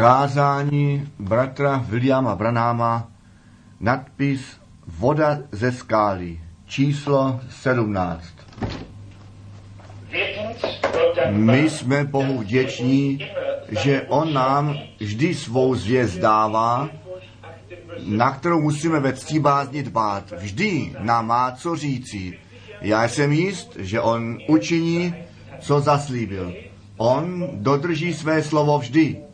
kázání bratra Williama Branáma nadpis Voda ze skály, číslo 17. My jsme Bohu vděční, že On nám vždy svou zvěst dává, na kterou musíme ve ctí bázni dbát. Vždy nám má co říci. Já jsem jist, že On učiní, co zaslíbil. On dodrží své slovo vždy.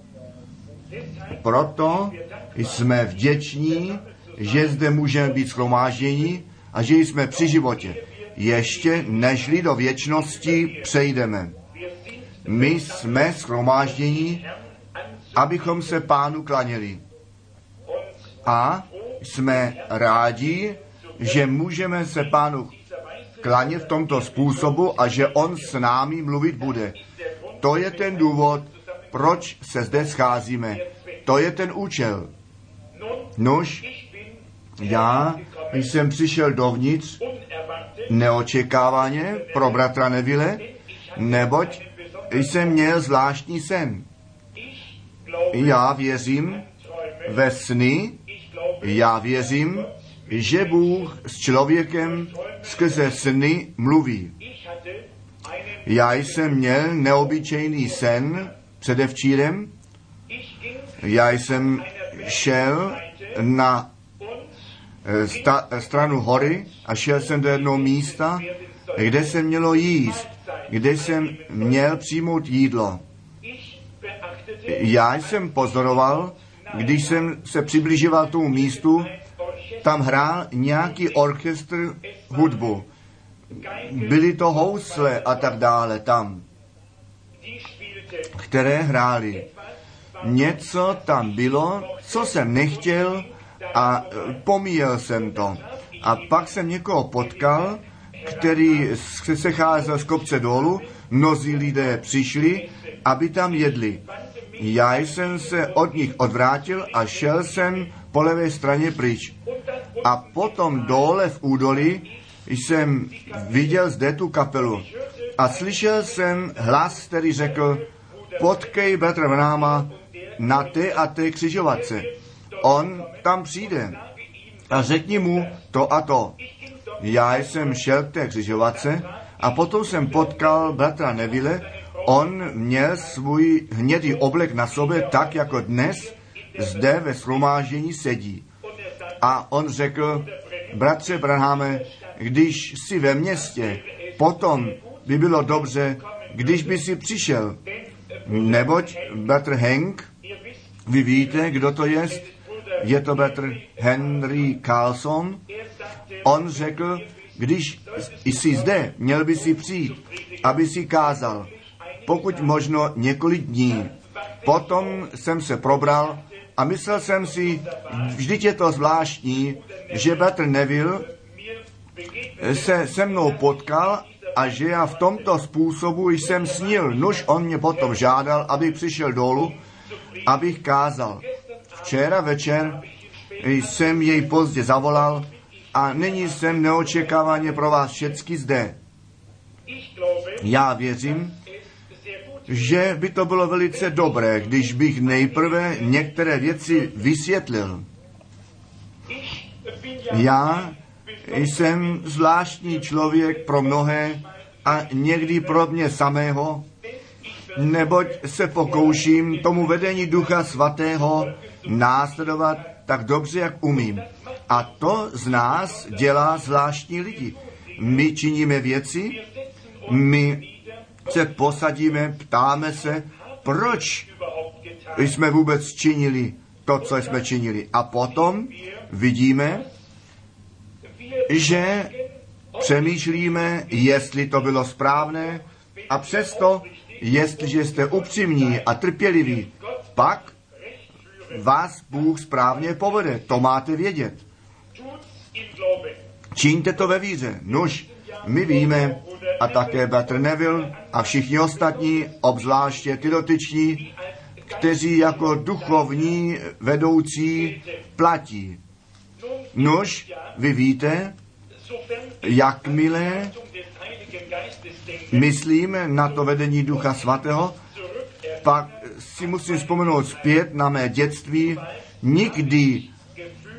Proto jsme vděční, že zde můžeme být schromáždění a že jsme při životě. Ještě nežli do věčnosti přejdeme. My jsme schromáždění, abychom se pánu klaněli. A jsme rádi, že můžeme se pánu klanět v tomto způsobu a že on s námi mluvit bude. To je ten důvod, proč se zde scházíme. To je ten účel. Nož, já jsem přišel dovnitř neočekávaně pro bratra Neville, neboť jsem měl zvláštní sen. Já věřím ve sny, já věřím, že Bůh s člověkem skrze sny mluví. Já jsem měl neobyčejný sen předevčírem. Já jsem šel na sta, stranu hory a šel jsem do jednoho místa, kde se mělo jíst, kde jsem měl přijmout jídlo. Já jsem pozoroval, když jsem se přibližoval tomu místu, tam hrál nějaký orchestr hudbu. Byly to housle a tak dále tam, které hráli. Něco tam bylo, co jsem nechtěl a pomíjel jsem to. A pak jsem někoho potkal, který se secházel z kopce dolů, mnozí lidé přišli, aby tam jedli. Já jsem se od nich odvrátil a šel jsem po levé straně pryč. A potom dole v údolí jsem viděl zde tu kapelu a slyšel jsem hlas, který řekl, potkej bratra Vnáma na té a té křižovatce. On tam přijde a řekni mu to a to. Já jsem šel k té křižovatce a potom jsem potkal bratra Neville. On měl svůj hnědý oblek na sobě tak, jako dnes zde ve shromáždění sedí. A on řekl, bratře Branhame, když jsi ve městě, potom by bylo dobře, když by si přišel. Neboť bratr Henk, vy víte, kdo to je? Je to bratr Henry Carlson. On řekl, když jsi zde, měl by si přijít, aby si kázal, pokud možno několik dní. Potom jsem se probral a myslel jsem si, vždyť je to zvláštní, že bratr Neville se se mnou potkal a že já v tomto způsobu jsem snil. Nuž on mě potom žádal, abych přišel dolů, abych kázal. Včera večer jsem jej pozdě zavolal a nyní jsem neočekávaně pro vás všecky zde. Já věřím, že by to bylo velice dobré, když bych nejprve některé věci vysvětlil. Já jsem zvláštní člověk pro mnohé a někdy pro mě samého, neboť se pokouším tomu vedení Ducha Svatého následovat tak dobře, jak umím. A to z nás dělá zvláštní lidi. My činíme věci, my se posadíme, ptáme se, proč jsme vůbec činili to, co jsme činili. A potom vidíme, že přemýšlíme, jestli to bylo správné a přesto, jestliže jste upřímní a trpěliví, pak vás Bůh správně povede. To máte vědět. Čiňte to ve víře. Nuž, my víme, a také Bratr Neville a všichni ostatní, obzvláště ty dotyční, kteří jako duchovní vedoucí platí. Nuž, vy víte, jakmile myslíme na to vedení Ducha Svatého, pak si musím vzpomenout zpět na mé dětství. Nikdy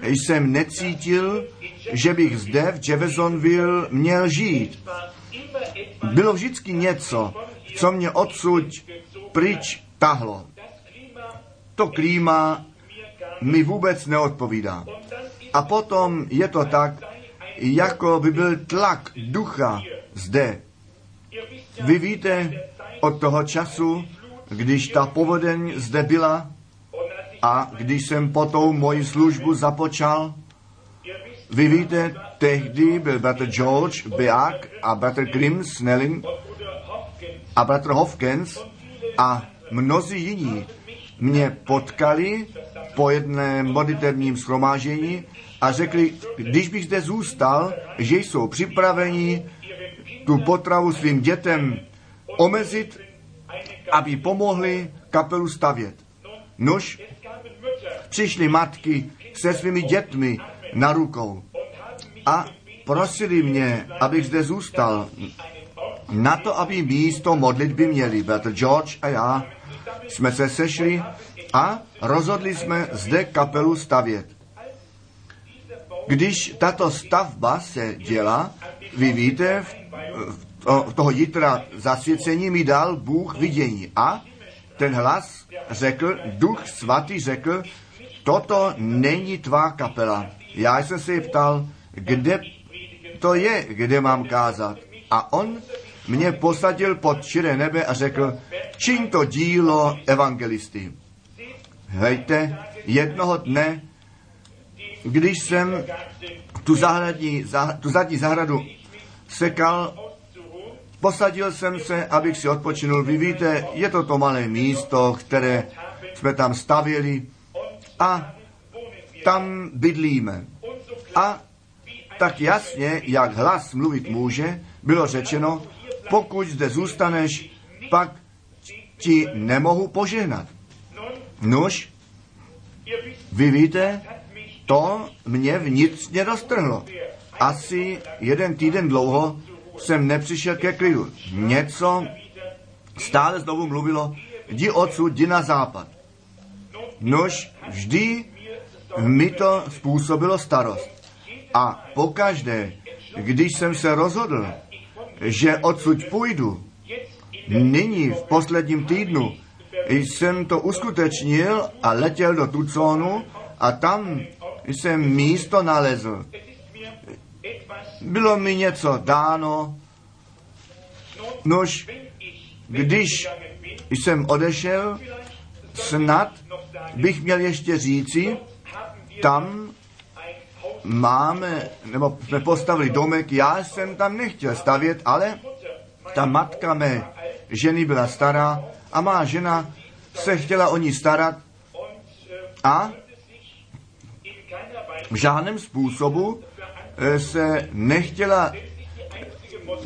jsem necítil, že bych zde v Jeffersonville měl žít. Bylo vždycky něco, co mě odsud pryč tahlo. To klíma mi vůbec neodpovídá. A potom je to tak, jako by byl tlak ducha zde. Vy víte od toho času, když ta povodeň zde byla a když jsem po tou moji službu započal, vy víte, tehdy byl bratr George Beak a bratr Grim Snelling a bratr Hopkins a mnozí jiní mě potkali po jedném modlitevním schromážení a řekli, když bych zde zůstal, že jsou připraveni tu potravu svým dětem omezit, aby pomohli kapelu stavět. Nož, přišly matky se svými dětmi na rukou a prosili mě, abych zde zůstal na to, aby místo modlitby měli. Bratr George a já jsme se sešli a rozhodli jsme zde kapelu stavět. Když tato stavba se dělá, vy víte, v toho jitra zasvěcení mi dal Bůh vidění. A ten hlas řekl, duch svatý řekl, toto není tvá kapela. Já jsem se ptal, kde to je, kde mám kázat. A on mě posadil pod širé nebe a řekl, čím to dílo evangelisty. Hejte, jednoho dne, když jsem tu, zahradní, tu zadní zahradu sekal, posadil jsem se, abych si odpočinul. Vy víte, je to to malé místo, které jsme tam stavěli a tam bydlíme. A tak jasně, jak hlas mluvit může, bylo řečeno, pokud zde zůstaneš, pak ti nemohu požehnat. Nož, vy víte, to mě vnitřně roztrhlo. Asi jeden týden dlouho jsem nepřišel ke klidu. Něco stále znovu mluvilo, jdi odsud, jdi na západ. Nož, vždy mi to způsobilo starost. A pokaždé, když jsem se rozhodl, že odsud půjdu, nyní v posledním týdnu jsem to uskutečnil a letěl do Tucsonu a tam jsem místo nalezl. Bylo mi něco dáno, nož když jsem odešel, snad bych měl ještě říci, tam máme, nebo jsme postavili domek, já jsem tam nechtěl stavět, ale ta matka mé ženy byla stará a má žena se chtěla o ní starat a v žádném způsobu eh, se nechtěla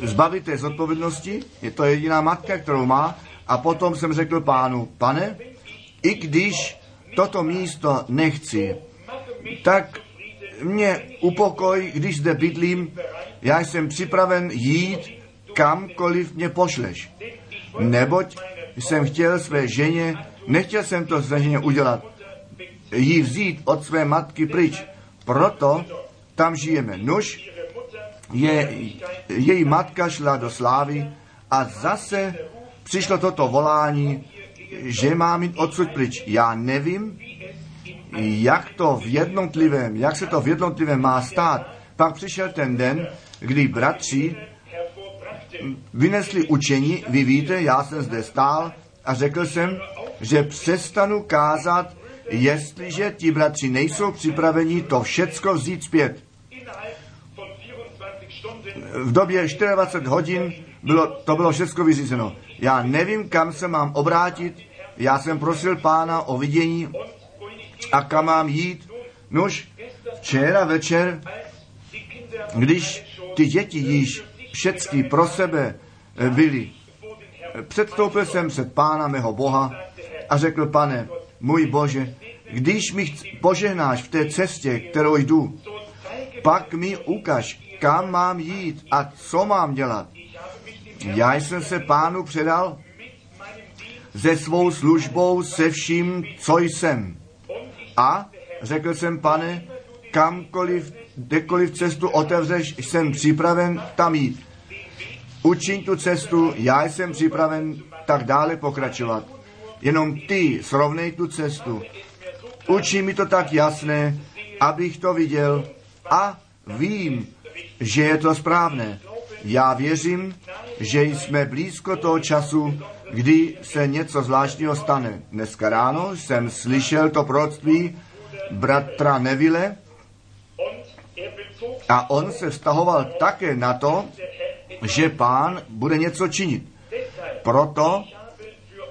zbavit té zodpovědnosti, je to jediná matka, kterou má, a potom jsem řekl pánu, pane, i když toto místo nechci, tak mě upokoj, když zde bydlím, já jsem připraven jít kamkoliv mě pošleš. Neboť jsem chtěl své ženě, nechtěl jsem to své ženě udělat, jí vzít od své matky pryč. Proto tam žijeme. Nuž, je, její matka šla do slávy a zase přišlo toto volání, že má mít odsud pryč. Já nevím, jak to v jednotlivém, jak se to v jednotlivém má stát. Pak přišel ten den, kdy bratři vynesli učení, vy víte, já jsem zde stál a řekl jsem, že přestanu kázat, jestliže ti bratři nejsou připraveni to všecko vzít zpět. V době 24 hodin bylo, to bylo všecko vyřízeno. Já nevím, kam se mám obrátit. Já jsem prosil pána o vidění a kam mám jít. Nož, včera večer, když ty děti již všechny pro sebe eh, byli, předstoupil jsem před pána mého Boha a řekl, pane, můj Bože, když mi požehnáš v té cestě, kterou jdu, pak mi ukaž, kam mám jít a co mám dělat. Já jsem se pánu předal se svou službou, se vším, co jsem. A řekl jsem, pane, kamkoliv, kdekoliv cestu otevřeš, jsem připraven tam jít. Učiň tu cestu, já jsem připraven tak dále pokračovat. Jenom ty srovnej tu cestu. Učí mi to tak jasné, abych to viděl a vím, že je to správné. Já věřím, že jsme blízko toho času, kdy se něco zvláštního stane. Dneska ráno jsem slyšel to proroctví bratra Neville a on se vztahoval také na to, že pán bude něco činit. Proto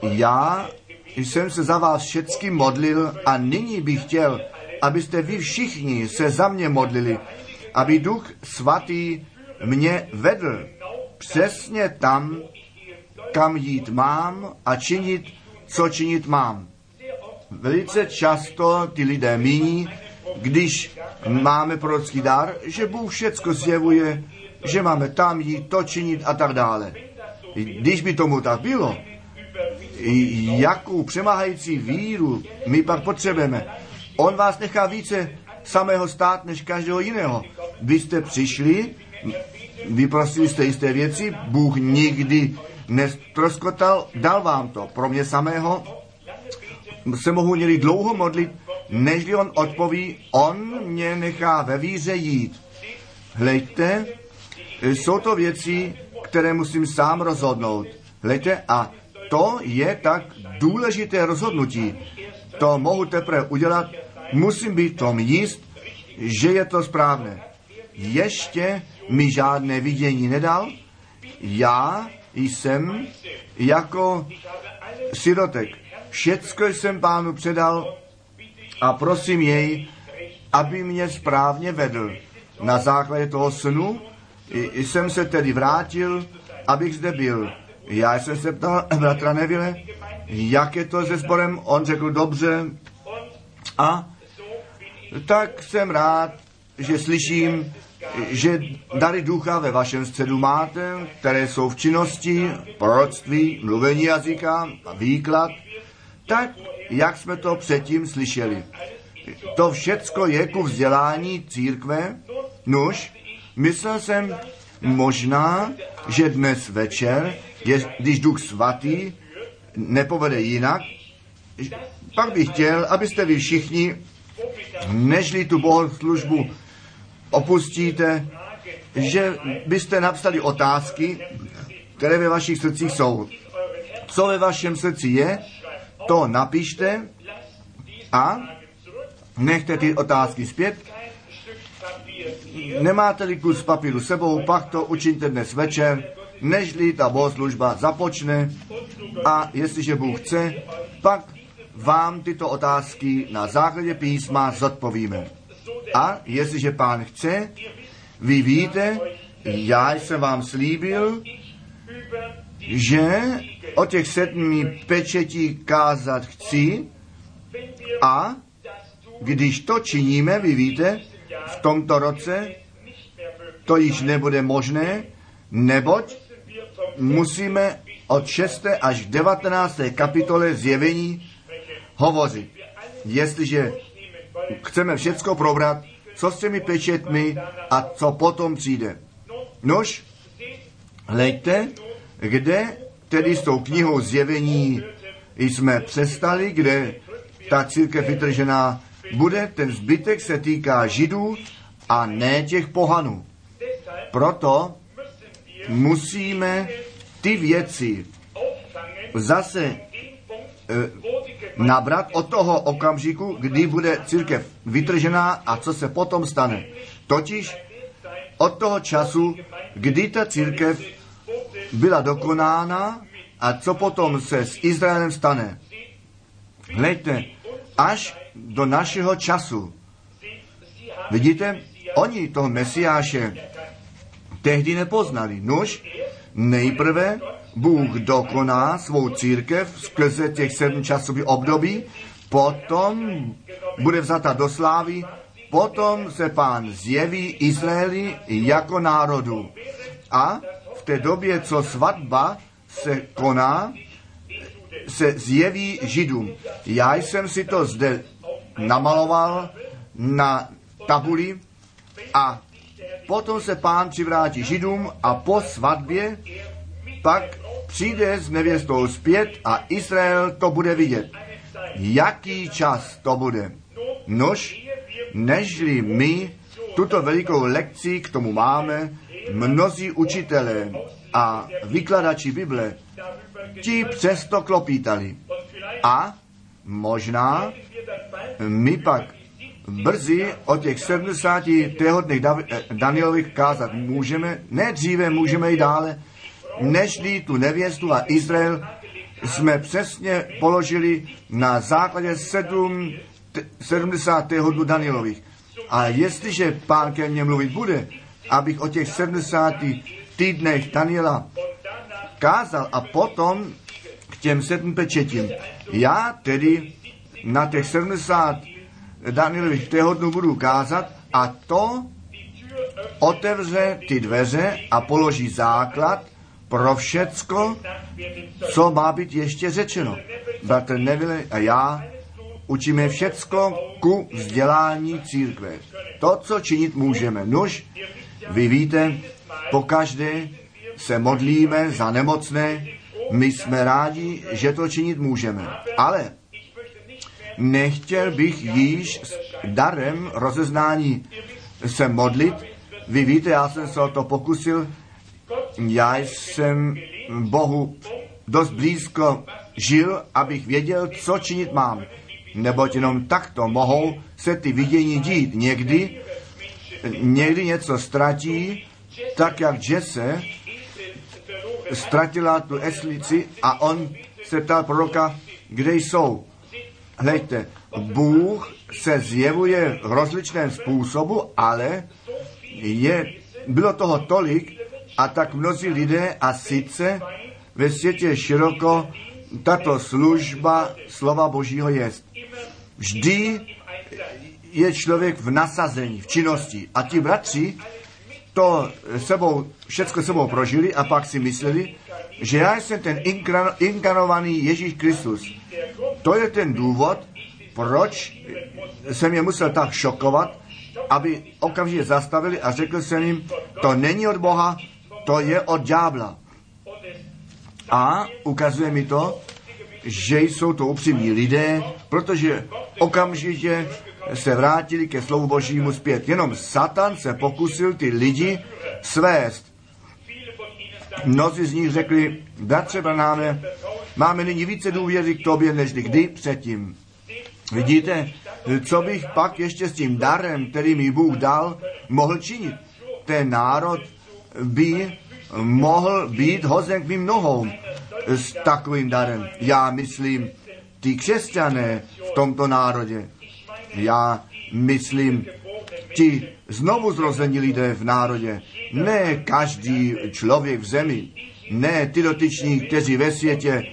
já jsem se za vás všecky modlil a nyní bych chtěl, abyste vy všichni se za mě modlili, aby Duch Svatý mě vedl přesně tam, kam jít mám a činit, co činit mám. Velice často ty lidé míní, když máme prorocký dar, že Bůh všecko zjevuje, že máme tam jít, to činit a tak dále. Když by tomu tak bylo, jakou přemáhající víru my pak potřebujeme. On vás nechá více samého stát než každého jiného. Vy jste přišli, vyprosili jste jisté věci, Bůh nikdy nestroskotal, dal vám to. Pro mě samého se mohu někdy dlouho modlit, než on odpoví, on mě nechá ve víře jít. Hlejte, jsou to věci, které musím sám rozhodnout. Hlejte, a to je tak důležité rozhodnutí. To mohu teprve udělat, musím být tom jist, že je to správné. Ještě mi žádné vidění nedal, já jsem jako sirotek. Všecko jsem pánu předal a prosím jej, aby mě správně vedl. Na základě toho snu jsem se tedy vrátil, abych zde byl. Já jsem se ptal bratra Neville, jak je to se sborem, on řekl dobře a tak jsem rád, že slyším, že dary ducha ve vašem středu máte, které jsou v činnosti, proroctví, mluvení jazyka a výklad, tak, jak jsme to předtím slyšeli. To všecko je ku vzdělání církve. Nuž, myslel jsem možná, že dnes večer, je, když Duch Svatý nepovede jinak, pak bych chtěl, abyste vy všichni, nežli tu bohoslužbu opustíte, že byste napsali otázky, které ve vašich srdcích jsou. Co ve vašem srdci je, to napište a nechte ty otázky zpět. Nemáte-li kus papíru sebou, pak to učiňte dnes večer, nežli ta bohoslužba započne a jestliže Bůh chce, pak vám tyto otázky na základě písma zodpovíme. A jestliže pán chce, vy víte, já jsem vám slíbil, že o těch sedmi pečetí kázat chci a když to činíme, vy víte, v tomto roce to již nebude možné, neboť musíme od 6. až 19. kapitole zjevení hovořit. Jestliže chceme všecko probrat, co s těmi pečetmi a co potom přijde. Nož, hleďte, kde tedy s tou knihou zjevení jsme přestali, kde ta církev vytržená bude, ten zbytek se týká židů a ne těch pohanů. Proto musíme ty věci zase e, nabrat od toho okamžiku, kdy bude církev vytržená a co se potom stane. Totiž od toho času, kdy ta církev byla dokonána a co potom se s Izraelem stane. Hleďte, až do našeho času. Vidíte, oni toho Mesiáše tehdy nepoznali. Nož, nejprve Bůh dokoná svou církev skrze těch sedm časových období, potom bude vzata do slávy, potom se pán zjeví Izraeli jako národu. A v té době, co svatba se koná, se zjeví Židům. Já jsem si to zde namaloval na tabuli a potom se pán přivrátí Židům a po svatbě pak přijde s nevěstou zpět a Izrael to bude vidět. Jaký čas to bude? Nož, nežli my tuto velikou lekci k tomu máme, mnozí učitelé a vykladači Bible, ti přesto klopítali. A možná my pak brzy o těch 70 týhodných Danielových kázat můžeme, ne dříve, můžeme i dále, nežli tu nevěstu a Izrael jsme přesně položili na základě 7, 70. hodnu Danielových. A jestliže pán ke mně mluvit bude, abych o těch 70 týdnech Daniela kázal a potom k těm sedm pečetím. Já tedy na těch 70 Danielových téhodnu budu kázat a to otevře ty dveře a položí základ pro všecko, co má být ještě řečeno. Bratr Neville a já učíme všecko ku vzdělání církve. To, co činit můžeme. Nož, vy víte, po každé se modlíme za nemocné, my jsme rádi, že to činit můžeme. Ale nechtěl bych již s darem rozeznání se modlit. Vy víte, já jsem se o to pokusil. Já jsem Bohu dost blízko žil, abych věděl, co činit mám. Neboť jenom takto mohou se ty vidění dít. Někdy, někdy něco ztratí, tak jak Jesse ztratila tu eslici a on se ptal proroka, kde jsou. Hleďte, Bůh se zjevuje v rozličném způsobu, ale je, bylo toho tolik a tak mnozí lidé a sice ve světě široko tato služba slova Božího jest. Vždy je člověk v nasazení, v činnosti. A ti bratři to sebou, všecko sebou prožili a pak si mysleli, že já jsem ten inkarnovaný Ježíš Kristus. To je ten důvod, proč jsem je musel tak šokovat, aby okamžitě zastavili a řekl jsem jim, to není od Boha, to je od ďábla. A ukazuje mi to, že jsou to upřímní lidé, protože okamžitě se vrátili ke slovu Božímu zpět. Jenom Satan se pokusil ty lidi svést. Mnozí z nich řekli, bratře Branáme, máme nyní více důvěry k tobě, než kdy předtím. Vidíte, co bych pak ještě s tím darem, který mi Bůh dal, mohl činit. Ten národ by mohl být hozen k mým nohou s takovým darem. Já myslím, ty křesťané v tomto národě, já myslím, ti znovu zrození lidé v národě, ne každý člověk v zemi, ne ty dotyční, kteří ve světě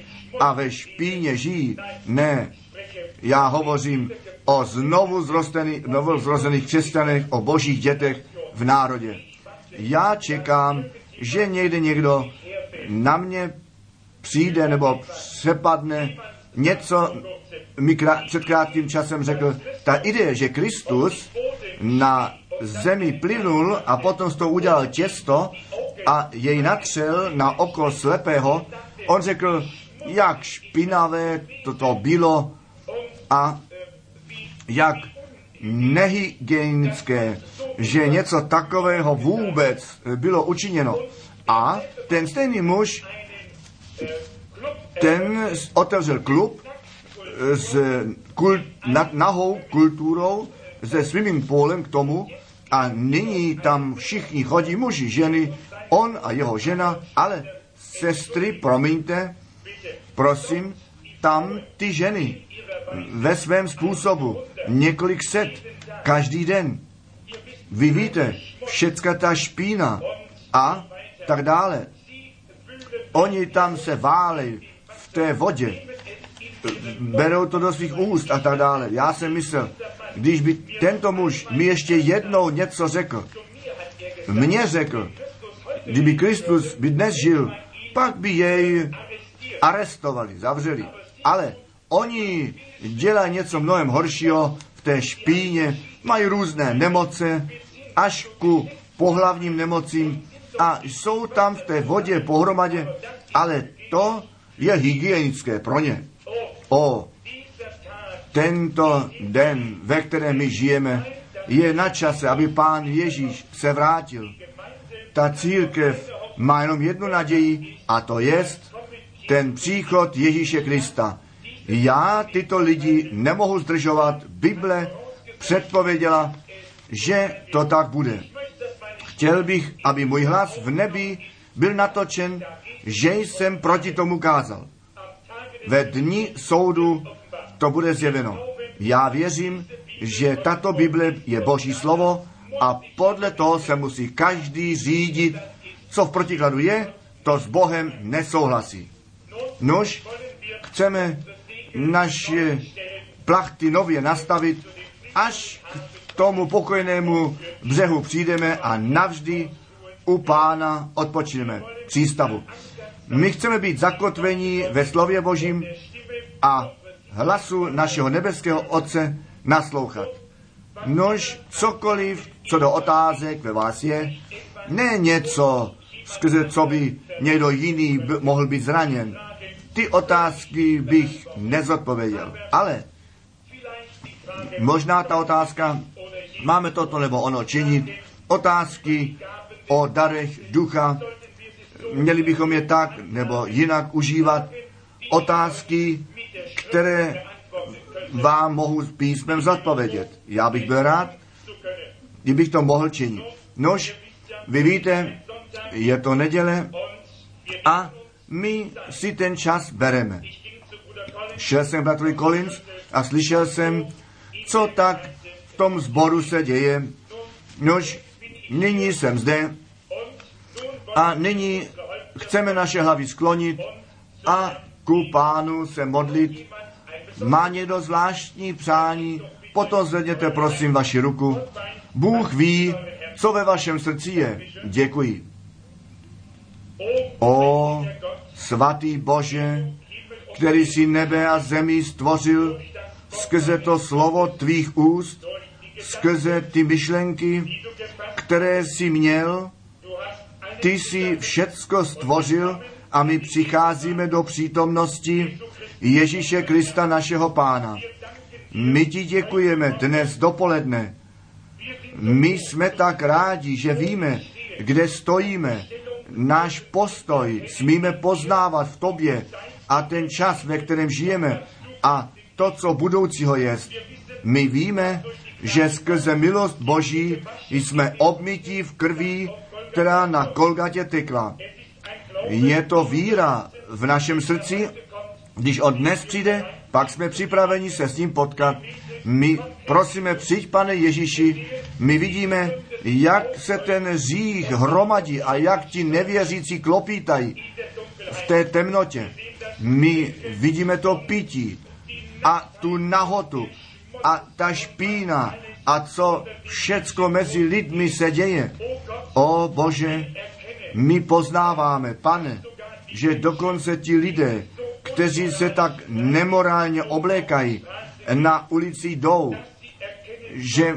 a ve špíně žijí, ne. Já hovořím o znovu, zrozených křesťanech, o božích dětech v národě. Já čekám, že někde někdo na mě přijde nebo přepadne něco, mi krát, před krátkým časem řekl, ta ideje, že Kristus na zemi plynul a potom z toho udělal těsto a jej natřel na oko slepého, on řekl, jak špinavé toto bylo a jak nehygienické, že něco takového vůbec bylo učiněno. A ten stejný muž, ten otevřel klub s kult, nahou kulturou, se swimming polem k tomu a nyní tam všichni chodí muži, ženy, on a jeho žena, ale sestry, promiňte, prosím, tam ty ženy ve svém způsobu, několik set, každý den. Vy víte, všecka ta špína a tak dále. Oni tam se válej v té vodě, berou to do svých úst a tak dále. Já jsem myslel, když by tento muž mi ještě jednou něco řekl, mně řekl, kdyby Kristus by dnes žil, pak by jej arestovali, zavřeli. Ale oni dělají něco mnohem horšího v té špíně, mají různé nemoce, až ku pohlavním nemocím a jsou tam v té vodě pohromadě, ale to je hygienické pro ně. O, tento den, ve kterém my žijeme, je na čase, aby pán Ježíš se vrátil. Ta církev má jenom jednu naději a to je ten příchod Ježíše Krista. Já tyto lidi nemohu zdržovat. Bible předpověděla, že to tak bude. Chtěl bych, aby můj hlas v nebi byl natočen, že jsem proti tomu kázal. Ve dni soudu to bude zjeveno. Já věřím, že tato Bible je Boží slovo a podle toho se musí každý řídit, co v protikladu je, to s Bohem nesouhlasí. Nož, chceme naše plachty nově nastavit, až k tomu pokojnému břehu přijdeme a navždy u pána odpočineme přístavu. My chceme být zakotvení ve slově Božím a hlasu našeho nebeského Otce naslouchat. Nož cokoliv, co do otázek ve vás je, ne něco, skrze co by někdo jiný b- mohl být zraněn. Ty otázky bych nezodpověděl. Ale možná ta otázka, máme toto nebo ono činit, otázky o darech ducha, měli bychom je tak nebo jinak užívat, otázky, které vám mohu písmem zodpovědět. Já bych byl rád, kdybych to mohl činit. Nož, vy víte, je to neděle a my si ten čas bereme. Šel jsem bratrovi Collins a slyšel jsem, co tak v tom sboru se děje. Nož, nyní jsem zde a nyní chceme naše hlavy sklonit a ku pánu se modlit. Má někdo zvláštní přání? Potom zvedněte prosím vaši ruku. Bůh ví, co ve vašem srdci je. Děkuji. O svatý Bože, který si nebe a zemi stvořil skrze to slovo tvých úst, skrze ty myšlenky, které jsi měl, ty jsi všecko stvořil a my přicházíme do přítomnosti Ježíše Krista našeho Pána. My ti děkujeme dnes dopoledne. My jsme tak rádi, že víme, kde stojíme. Náš postoj smíme poznávat v tobě a ten čas, ve kterém žijeme a to, co budoucího je. My víme, že skrze milost Boží jsme obmytí v krví, která na Kolgatě tekla. Je to víra v našem srdci, když on dnes přijde, pak jsme připraveni se s ním potkat. My prosíme, přijď, pane Ježíši, my vidíme, jak se ten řích hromadí a jak ti nevěřící klopítají v té temnotě. My vidíme to pití a tu nahotu a ta špína a co všecko mezi lidmi se děje. O Bože, my poznáváme, pane, že dokonce ti lidé, kteří se tak nemorálně oblékají, na ulici jdou, že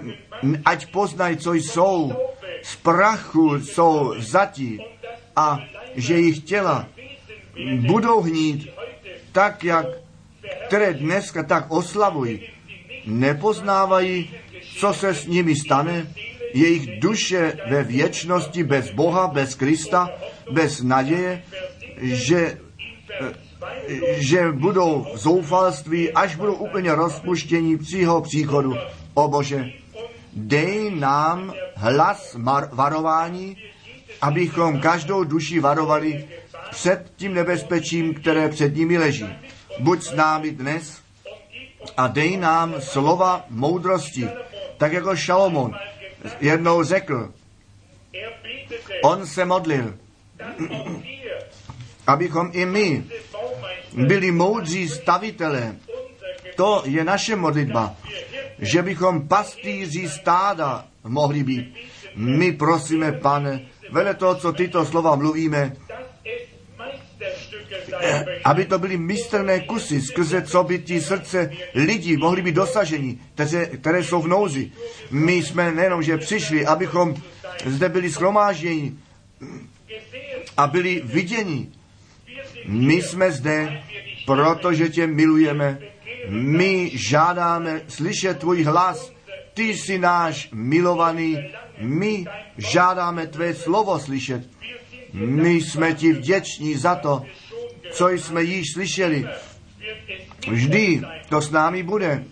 ať poznají, co jsou, z prachu jsou vzati a že jejich těla budou hnít tak, jak které dneska tak oslavují, nepoznávají, co se s nimi stane, jejich duše ve věčnosti bez Boha, bez Krista, bez naděje, že, že budou v zoufalství, až budou úplně rozpuštění při jeho příchodu. O Bože, dej nám hlas mar- varování, abychom každou duši varovali před tím nebezpečím, které před nimi leží. Buď s námi dnes a dej nám slova moudrosti, tak jako Šalomon jednou řekl. On se modlil, abychom i my byli moudří stavitelé. To je naše modlitba, že bychom pastýři stáda mohli být. My prosíme, pane, vele toho, co tyto slova mluvíme, aby to byly mistrné kusy, skrze co by ti srdce lidí mohly být dosaženi, které, které jsou v nouzi. My jsme nejenom, že přišli, abychom zde byli schromážděni a byli viděni. My jsme zde, protože tě milujeme. My žádáme slyšet tvůj hlas. Ty jsi náš milovaný. My žádáme tvé slovo slyšet. My jsme ti vděční za to, co jsme již slyšeli. Vždy to s námi bude.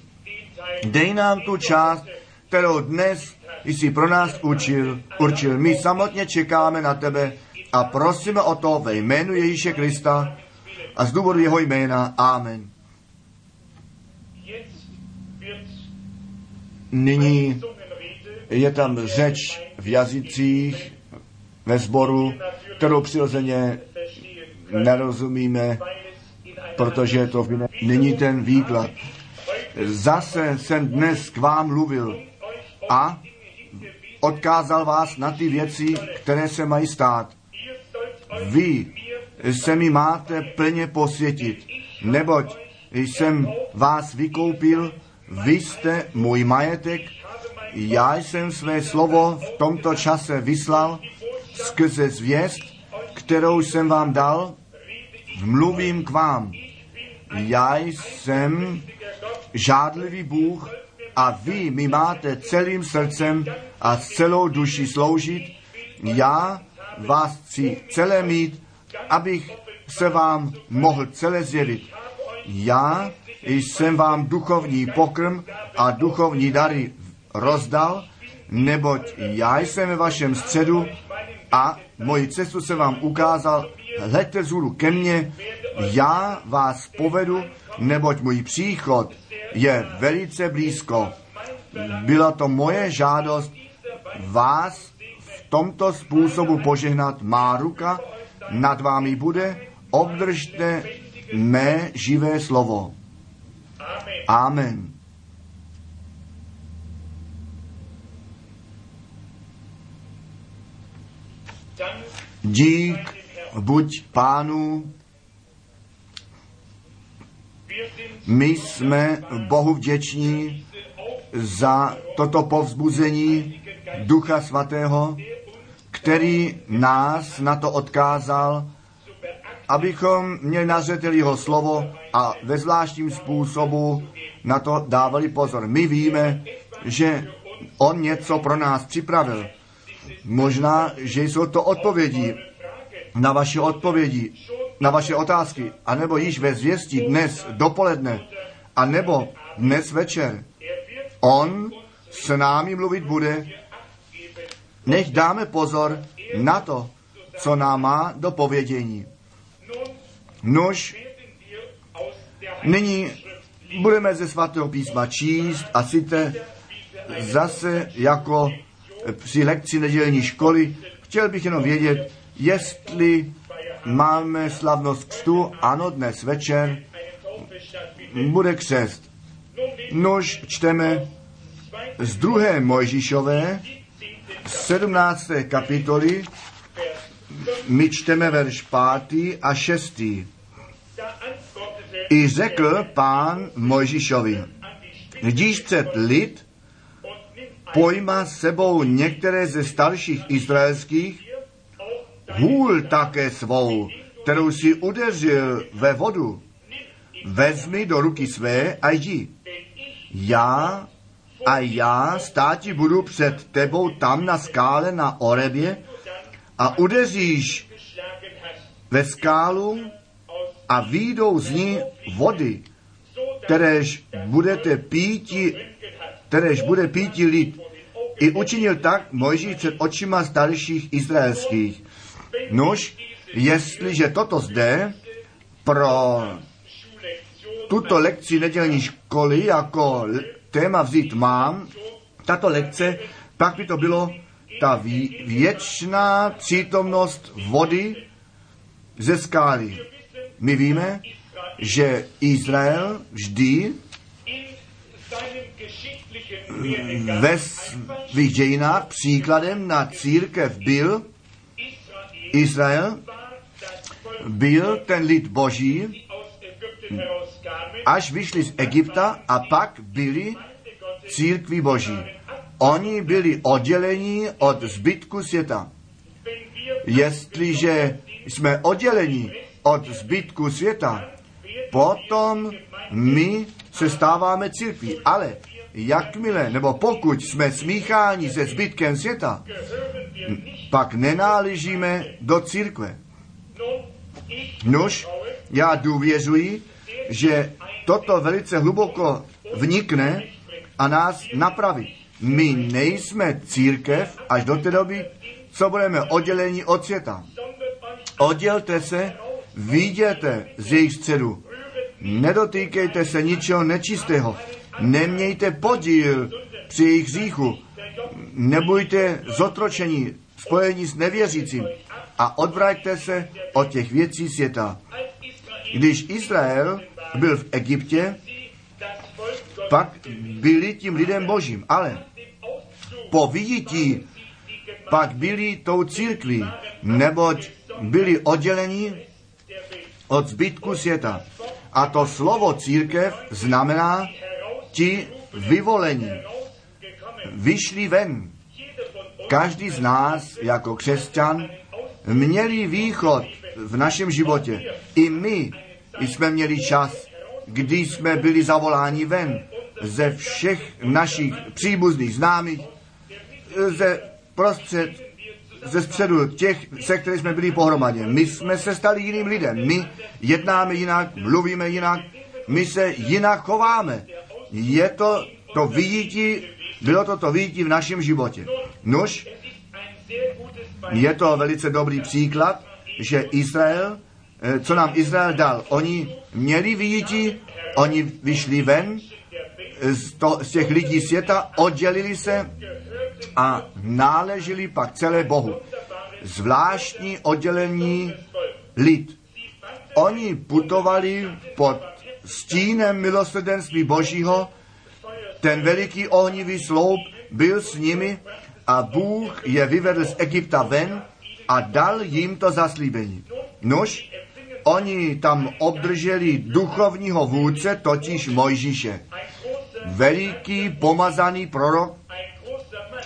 Dej nám tu část, kterou dnes jsi pro nás učil, určil. My samotně čekáme na tebe a prosíme o to ve jménu Ježíše Krista a z důvodu jeho jména. Amen. Nyní je tam řeč v jazycích ve sboru, kterou přirozeně nerozumíme, protože to není ten výklad. Zase jsem dnes k vám mluvil a odkázal vás na ty věci, které se mají stát. Vy se mi máte plně posvětit, neboť jsem vás vykoupil, vy jste můj majetek, já jsem své slovo v tomto čase vyslal skrze zvěst, kterou jsem vám dal, mluvím k vám. Já jsem žádlivý Bůh a vy mi máte celým srdcem a celou duši sloužit. Já vás chci celé mít, abych se vám mohl celé zjevit. Já jsem vám duchovní pokrm a duchovní dary rozdal, neboť já jsem ve vašem středu a moji cestu se vám ukázal. Hleďte zůru ke mně, já vás povedu, neboť můj příchod je velice blízko. Byla to moje žádost vás v tomto způsobu požehnat. Má ruka nad vámi bude, obdržte mé živé slovo. Amen. Dík buď pánu. My jsme Bohu vděční za toto povzbuzení Ducha Svatého, který nás na to odkázal, abychom měli na jeho slovo a ve zvláštním způsobu na to dávali pozor. My víme, že on něco pro nás připravil. Možná, že jsou to odpovědi na vaše odpovědi, na vaše otázky, anebo již ve zvěstí dnes dopoledne, anebo dnes večer. On s námi mluvit bude. Nech dáme pozor na to, co nám má do povědění. Nož, nyní budeme ze svatého písma číst a sice zase jako při lekci nedělní školy. Chtěl bych jenom vědět, jestli máme slavnost křtu, ano, dnes večer bude křest. Nož čteme z druhé Mojžíšové, 17. kapitoly, my čteme verš 5. a 6. I řekl pán Mojžíšovi, když před lid pojma sebou některé ze starších izraelských, hůl také svou, kterou si udeřil ve vodu, vezmi do ruky své a jdi. Já a já státi budu před tebou tam na skále na Orebě a udeříš ve skálu a výjdou z ní vody, kteréž budete píti, kteréž bude píti lid. I učinil tak Mojžíš před očima starších izraelských. Nož, jestliže toto zde pro tuto lekci nedělní školy jako téma vzít mám, tato lekce, pak by to bylo ta věčná přítomnost vody ze skály. My víme, že Izrael vždy ve svých dějinách příkladem na církev byl Izrael byl ten lid boží, až vyšli z Egypta a pak byli církví boží. Oni byli oddělení od zbytku světa. Jestliže jsme oddělení od zbytku světa, potom my se stáváme církví. Ale jakmile, nebo pokud jsme smícháni se zbytkem světa, pak nenáležíme do církve. Nož, já důvěřuji, že toto velice hluboko vnikne a nás napraví. My nejsme církev až do té doby, co budeme odděleni od světa. Oddělte se, viděte z jejich středu. Nedotýkejte se ničeho nečistého. Nemějte podíl při jejich hříchu. Nebuďte zotročení, spojení s nevěřícím a odvraťte se od těch věcí světa. Když Izrael byl v Egyptě, pak byli tím lidem božím, ale po vyjití pak byli tou církví, neboť byli oddělení od zbytku světa. A to slovo církev znamená ti vyvolení. Vyšli ven. Každý z nás jako křesťan měli východ v našem životě. I my jsme měli čas, kdy jsme byli zavoláni ven ze všech našich příbuzných známých, ze prostřed, ze středu těch, se kterými jsme byli pohromadě. My jsme se stali jiným lidem. My jednáme jinak, mluvíme jinak, my se jinak chováme. Je to to vidítí, bylo to to vidítí v našem životě. Nož, je to velice dobrý příklad, že Izrael, eh, co nám Izrael dal, oni měli vidítí, oni vyšli ven z, to, z těch lidí světa, oddělili se a náleželi pak celé Bohu. Zvláštní oddělení lid. Oni putovali pod stínem milosrdenství Božího, ten veliký ohnivý sloup byl s nimi a Bůh je vyvedl z Egypta ven a dal jim to zaslíbení. Nož, oni tam obdrželi duchovního vůdce, totiž Mojžíše. Veliký pomazaný prorok,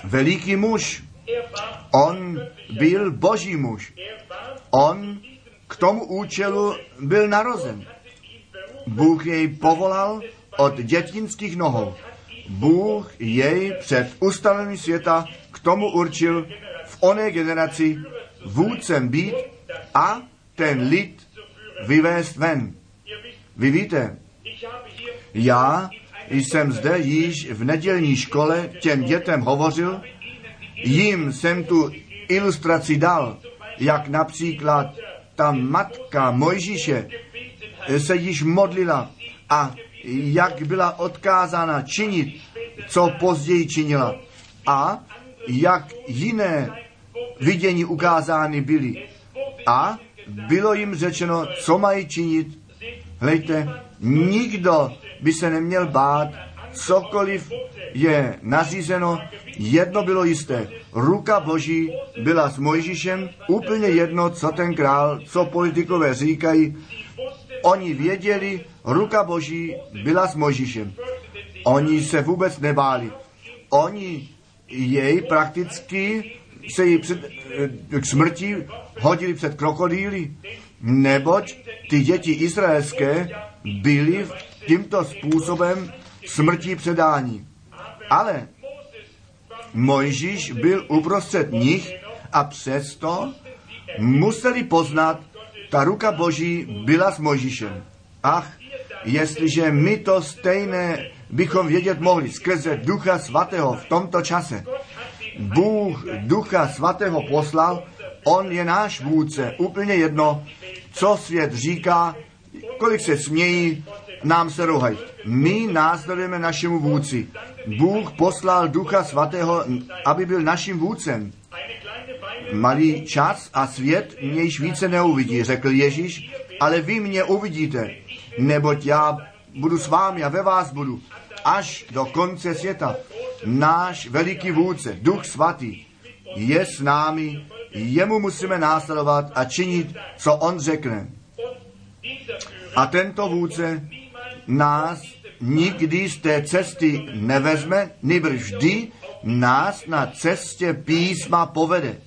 veliký muž. On byl boží muž. On k tomu účelu byl narozen. Bůh jej povolal od dětinských nohou. Bůh jej před ustavením světa k tomu určil v oné generaci vůdcem být a ten lid vyvést ven. Vy víte, já jsem zde již v nedělní škole těm dětem hovořil, jim jsem tu ilustraci dal, jak například ta matka Mojžíše se již modlila a jak byla odkázána činit, co později činila a jak jiné vidění ukázány byly. A bylo jim řečeno, co mají činit. Hlejte, nikdo by se neměl bát, cokoliv je nařízeno, jedno bylo jisté. Ruka Boží byla s Mojžíšem, úplně jedno, co ten král, co politikové říkají. Oni věděli, ruka Boží byla s Mojžíšem. Oni se vůbec nebáli. Oni jej prakticky se jí před, eh, k smrti hodili před krokodýly, neboť ty děti izraelské byly tímto způsobem smrti předání. Ale Mojžíš byl uprostřed nich a přesto museli poznat, ta ruka Boží byla s Mojžíšem. Ach, jestliže my to stejné bychom vědět mohli skrze Ducha Svatého v tomto čase. Bůh Ducha Svatého poslal, On je náš vůdce, úplně jedno, co svět říká, kolik se smějí, nám se rohají. My následujeme našemu vůdci. Bůh poslal Ducha Svatého, aby byl naším vůdcem. Malý čas a svět mě již více neuvidí, řekl Ježíš, ale vy mě uvidíte, neboť já budu s vámi a ve vás budu až do konce světa. Náš veliký vůdce, Duch Svatý, je s námi jemu musíme následovat a činit, co on řekne. A tento vůdce nás nikdy z té cesty nevezme, nýbrž vždy nás na cestě písma povede.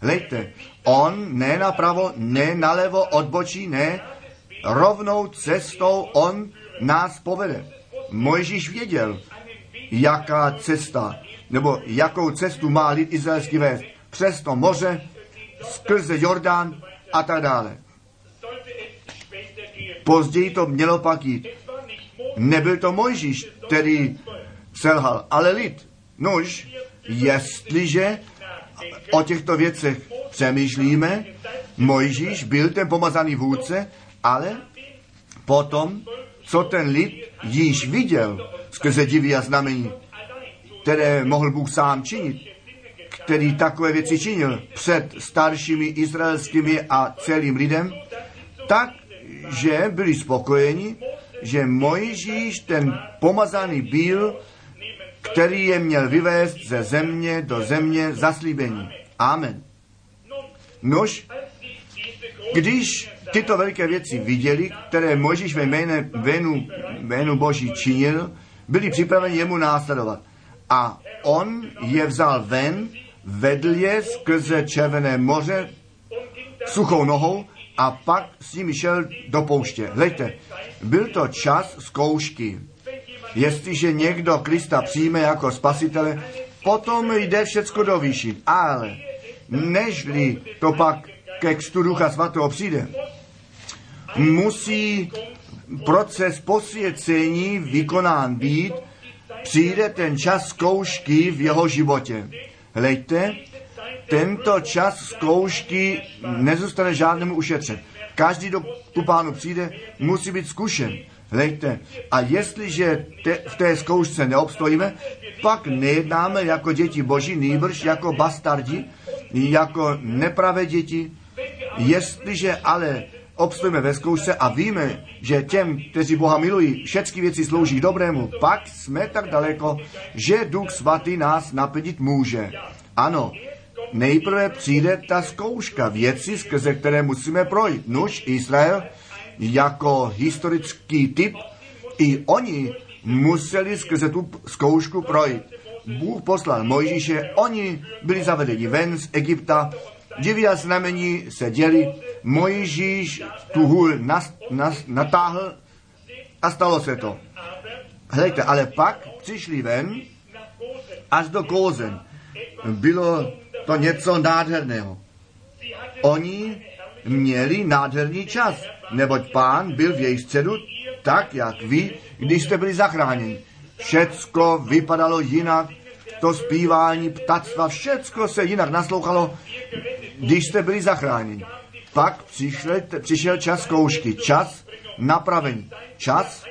Hlejte, on ne napravo, ne nalevo odbočí, ne, rovnou cestou on nás povede. Mojžíš věděl, jaká cesta, nebo jakou cestu má lid izraelský vést. Přes to moře, skrze Jordán a tak dále. Později to mělo pak jít. Nebyl to Mojžíš, který selhal, ale lid. Nož, jestliže o těchto věcech přemýšlíme, Mojžíš byl ten pomazaný vůdce, ale potom, co ten lid již viděl skrze divy a znamení, které mohl Bůh sám činit, který takové věci činil před staršími izraelskými a celým lidem, tak, že byli spokojeni, že Mojžíš ten pomazaný byl, který je měl vyvést ze země do země zaslíbení. Amen. Nož, když tyto velké věci viděli, které Mojžíš ve jméne, jménu, jménu Boží činil, byli připraveni jemu následovat. A on je vzal ven, vedl je skrze Červené moře suchou nohou a pak s nimi šel do pouště. Hleďte, byl to čas zkoušky. Jestliže někdo Krista přijme jako spasitele, potom jde všecko do výšin. Ale nežli to pak ke kstu Ducha Svatého přijde, musí proces posvěcení vykonán být, přijde ten čas zkoušky v jeho životě. Hlejte, tento čas zkoušky nezůstane žádnému ušetřen. Každý, kdo tu pánu přijde, musí být zkušen. Hlejte, a jestliže te, v té zkoušce neobstojíme, pak nejednáme jako děti boží, nýbrž jako bastardi, jako nepravé děti. Jestliže ale obstojíme ve zkoušce a víme, že těm, kteří Boha milují, všechny věci slouží dobrému, pak jsme tak daleko, že Duch Svatý nás naplnit může. Ano, nejprve přijde ta zkouška, věci, skrze které musíme projít. Nuž Izrael jako historický typ, i oni museli skrze tu zkoušku projít. Bůh poslal Mojžíše, oni byli zavedeni ven z Egypta, divy a znamení se děli, Mojžíš tu hůl nas, nas, natáhl a stalo se to. Hlejte, ale pak přišli ven až do Kózen. Bylo to něco nádherného. Oni měli nádherný čas, neboť pán byl v jejich středu tak, jak vy, když jste byli zachráněni. Všecko vypadalo jinak, to zpívání, ptactva, všecko se jinak naslouchalo, když jste byli zachráněni. Pak přišel, přišel čas zkoušky, čas napravení, čas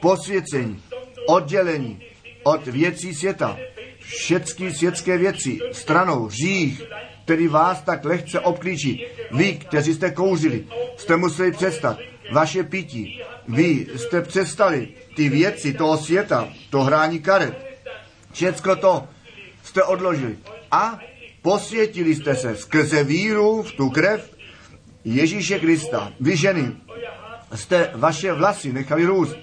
posvěcení, oddělení od věcí světa, všechny světské věci, stranou, řích, který vás tak lehce obklíčí. Vy, kteří jste kouřili, jste museli přestat vaše pití. Vy jste přestali ty věci toho světa, to hrání karet. Všecko to jste odložili. A posvětili jste se skrze víru v tu krev Ježíše Krista. Vy ženy jste vaše vlasy nechali růst.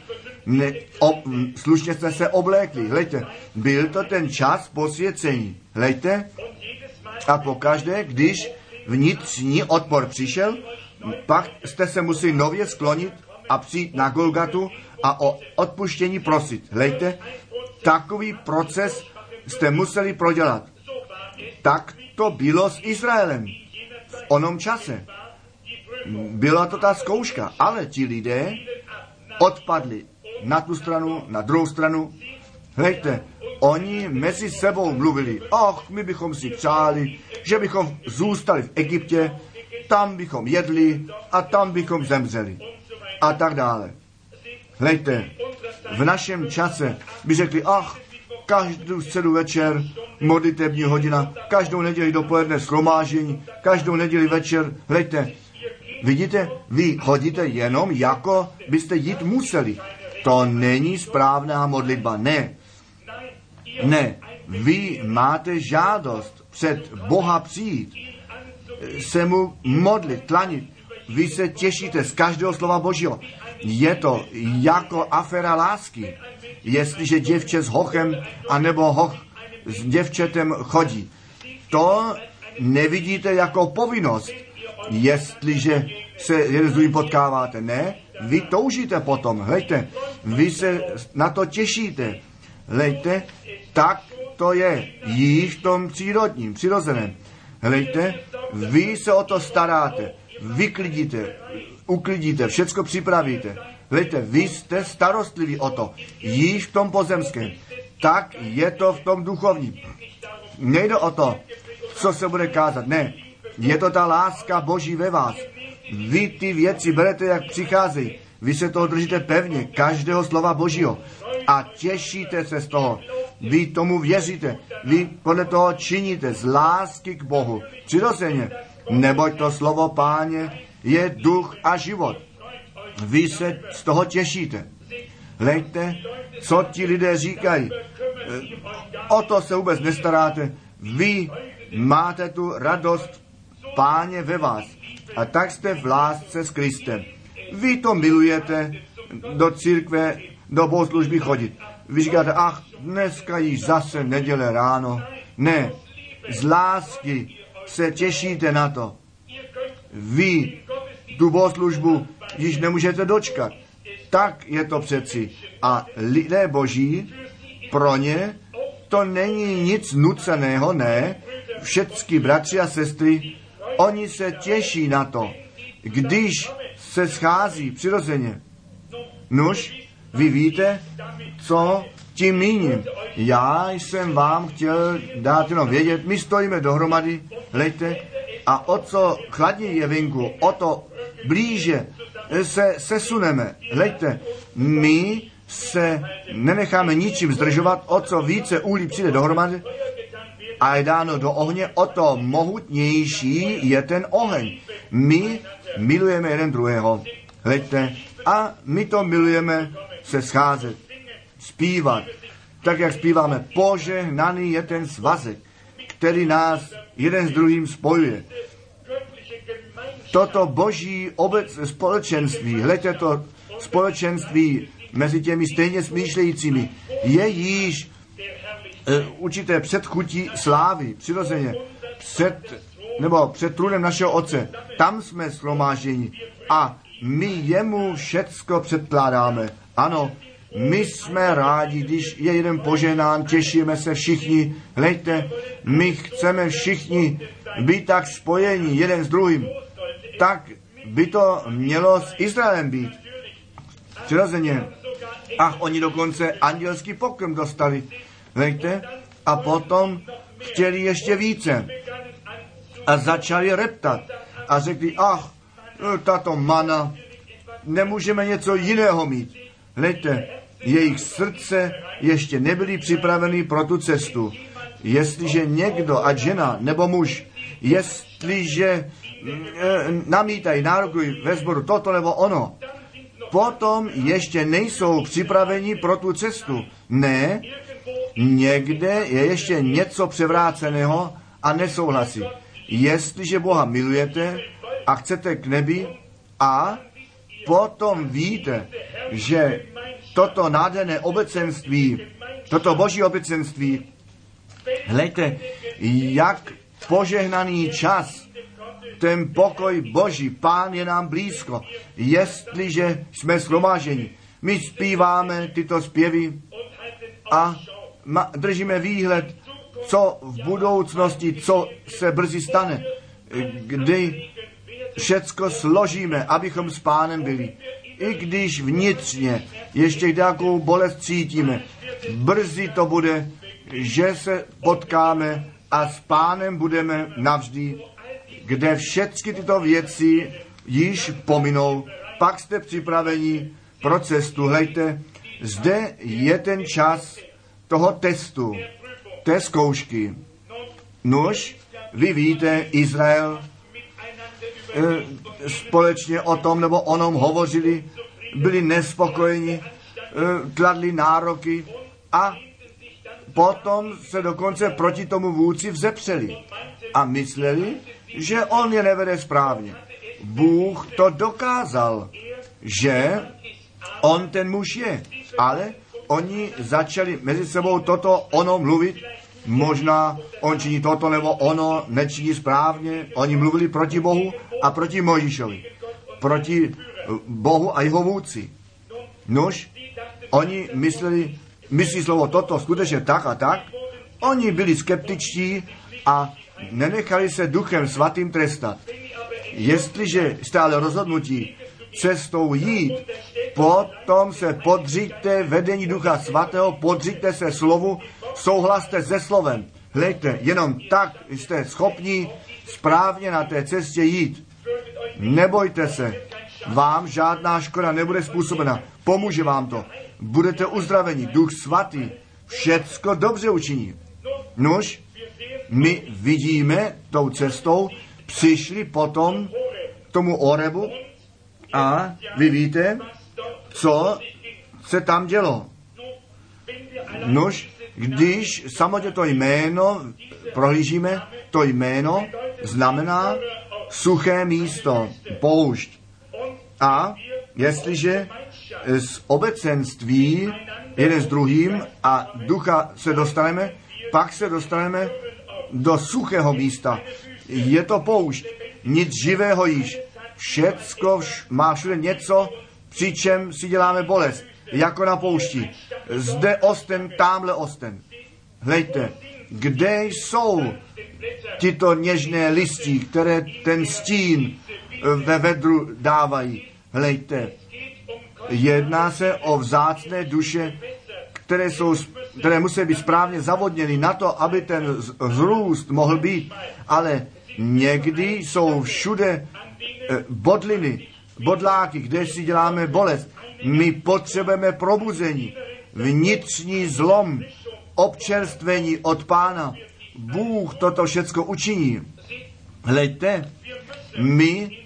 Ne, ob, slušně jste se oblékli. Hlejte, byl to ten čas posvěcení. Hlejte, a pokaždé, když vnitřní odpor přišel, pak jste se museli nově sklonit a přijít na Golgatu a o odpuštění prosit. Hlejte, takový proces jste museli prodělat. Tak to bylo s Izraelem v onom čase. Byla to ta zkouška, ale ti lidé odpadli na tu stranu, na druhou stranu. Hlejte, oni mezi sebou mluvili, ach, my bychom si přáli, že bychom zůstali v Egyptě, tam bychom jedli a tam bychom zemřeli. A tak dále. Hlejte, v našem čase by řekli, ach, každou středu večer modlitební hodina, každou neděli dopoledne schromážení, každou neděli večer, hlejte, vidíte, vy chodíte jenom jako byste jít museli. To není správná modlitba, ne. Ne, vy máte žádost před Boha přijít se mu modlit, tlanit. Vy se těšíte z každého slova Božího. Je to jako afera lásky, jestliže děvče s hochem, anebo hoch s děvčetem chodí. To nevidíte jako povinnost, jestliže se jeden s druhým potkáváte. Ne, vy toužíte potom, hlejte, vy se na to těšíte. Hlejte, tak to je již v tom přírodním, přirozeném. Hlejte, vy se o to staráte, vyklidíte, uklidíte, všecko připravíte. Hlejte, vy jste starostliví o to, již v tom pozemském. Tak je to v tom duchovním. Nejde o to, co se bude kázat. Ne, je to ta láska Boží ve vás. Vy ty věci berete, jak přicházejí. Vy se toho držíte pevně, každého slova Božího. A těšíte se z toho. Vy tomu věříte. Vy podle toho činíte z lásky k Bohu. Přirozeně. Neboť to slovo páně je duch a život. Vy se z toho těšíte. Hlejte, co ti lidé říkají. O to se vůbec nestaráte. Vy máte tu radost páně ve vás. A tak jste v lásce s Kristem. Vy to milujete do církve, do bohoslužby chodit. Vy říkáte, ach, dneska již zase neděle ráno. Ne, z lásky se těšíte na to. Vy tu bohoslužbu již nemůžete dočkat. Tak je to přeci. A lidé boží, pro ně to není nic nuceného, ne. Všetky bratři a sestry, oni se těší na to, když se schází přirozeně. Nuž, vy víte, co tím míním. Já jsem vám chtěl dát jenom vědět, my stojíme dohromady, hlejte, a o co chladněji je venku, o to blíže se sesuneme. Hlejte, my se nenecháme ničím zdržovat, o co více úlí přijde dohromady a je dáno do ohně, o to mohutnější je ten oheň. My milujeme jeden druhého. Hleďte, a my to milujeme se scházet, zpívat, tak jak zpíváme. Požehnaný je ten svazek, který nás jeden s druhým spojuje. Toto boží obec, společenství, hleďte to společenství mezi těmi stejně smýšlejícími, je již určité předchutí slávy, přirozeně, před, nebo před trůnem našeho Otce. Tam jsme shromážděni a my jemu všecko předkládáme. Ano, my jsme rádi, když je jeden poženán, těšíme se všichni. Hlejte, my chceme všichni být tak spojeni jeden s druhým. Tak by to mělo s Izraelem být. Přirozeně. Ach, oni dokonce andělský pokrm dostali. Hlejte, a potom chtěli ještě více. A začali reptat. A řekli, ach, tato mana, nemůžeme něco jiného mít. Hleďte, jejich srdce ještě nebyly připraveny pro tu cestu. Jestliže někdo, ať žena nebo muž, jestliže e, namítají, nárokují ve sboru toto nebo ono, potom ještě nejsou připraveni pro tu cestu. Ne, někde je ještě něco převráceného a nesouhlasí. Jestliže Boha milujete a chcete k nebi a potom víte, že toto nádherné obecenství, toto boží obecenství, hledajte, jak požehnaný čas, ten pokoj boží, pán je nám blízko, jestliže jsme shromáženi. My zpíváme tyto zpěvy a držíme výhled, co v budoucnosti, co se brzy stane, kdy všecko složíme, abychom s pánem byli. I když vnitřně ještě nějakou bolest cítíme, brzy to bude, že se potkáme a s pánem budeme navždy, kde všechny tyto věci již pominou, pak jste připraveni pro cestu. Hlejte, zde je ten čas toho testu, té zkoušky. Nož, vy víte, Izrael E, společně o tom nebo onom hovořili, byli nespokojeni, e, kladli nároky a potom se dokonce proti tomu vůdci vzepřeli a mysleli, že on je nevede správně. Bůh to dokázal, že on ten muž je, ale oni začali mezi sebou toto ono mluvit, možná on činí toto nebo ono nečiní správně, oni mluvili proti Bohu a proti Možišovi, proti Bohu a jeho vůdci. Nož, oni mysleli, myslí slovo toto skutečně tak a tak, oni byli skeptičtí a nenechali se duchem svatým trestat. Jestliže stále rozhodnutí cestou jít, potom se podříďte vedení ducha svatého, podříďte se slovu, souhlaste se slovem. Hlejte, jenom tak jste schopni správně na té cestě jít. Nebojte se, vám žádná škoda nebude způsobena. Pomůže vám to. Budete uzdraveni. Duch svatý všecko dobře učiní. Nož, my vidíme tou cestou, přišli potom k tomu Orebu a vy víte, co se tam dělo. Nož, když samotně to jméno prohlížíme, to jméno znamená suché místo, poušť. A jestliže z obecenství jeden s druhým a ducha se dostaneme, pak se dostaneme do suchého místa. Je to poušť, nic živého již. Všecko vš- má všude něco, přičem si děláme bolest, jako na poušti. Zde osten, tamhle osten. Hlejte, kde jsou tyto něžné listí, které ten stín ve vedru dávají. Hlejte, jedná se o vzácné duše, které, jsou, které musí být správně zavodněny na to, aby ten zrůst mohl být, ale někdy jsou všude eh, bodliny, bodláky, kde si děláme bolest. My potřebujeme probuzení, vnitřní zlom, občerstvení od pána. Bůh toto všecko učiní. Hleďte, my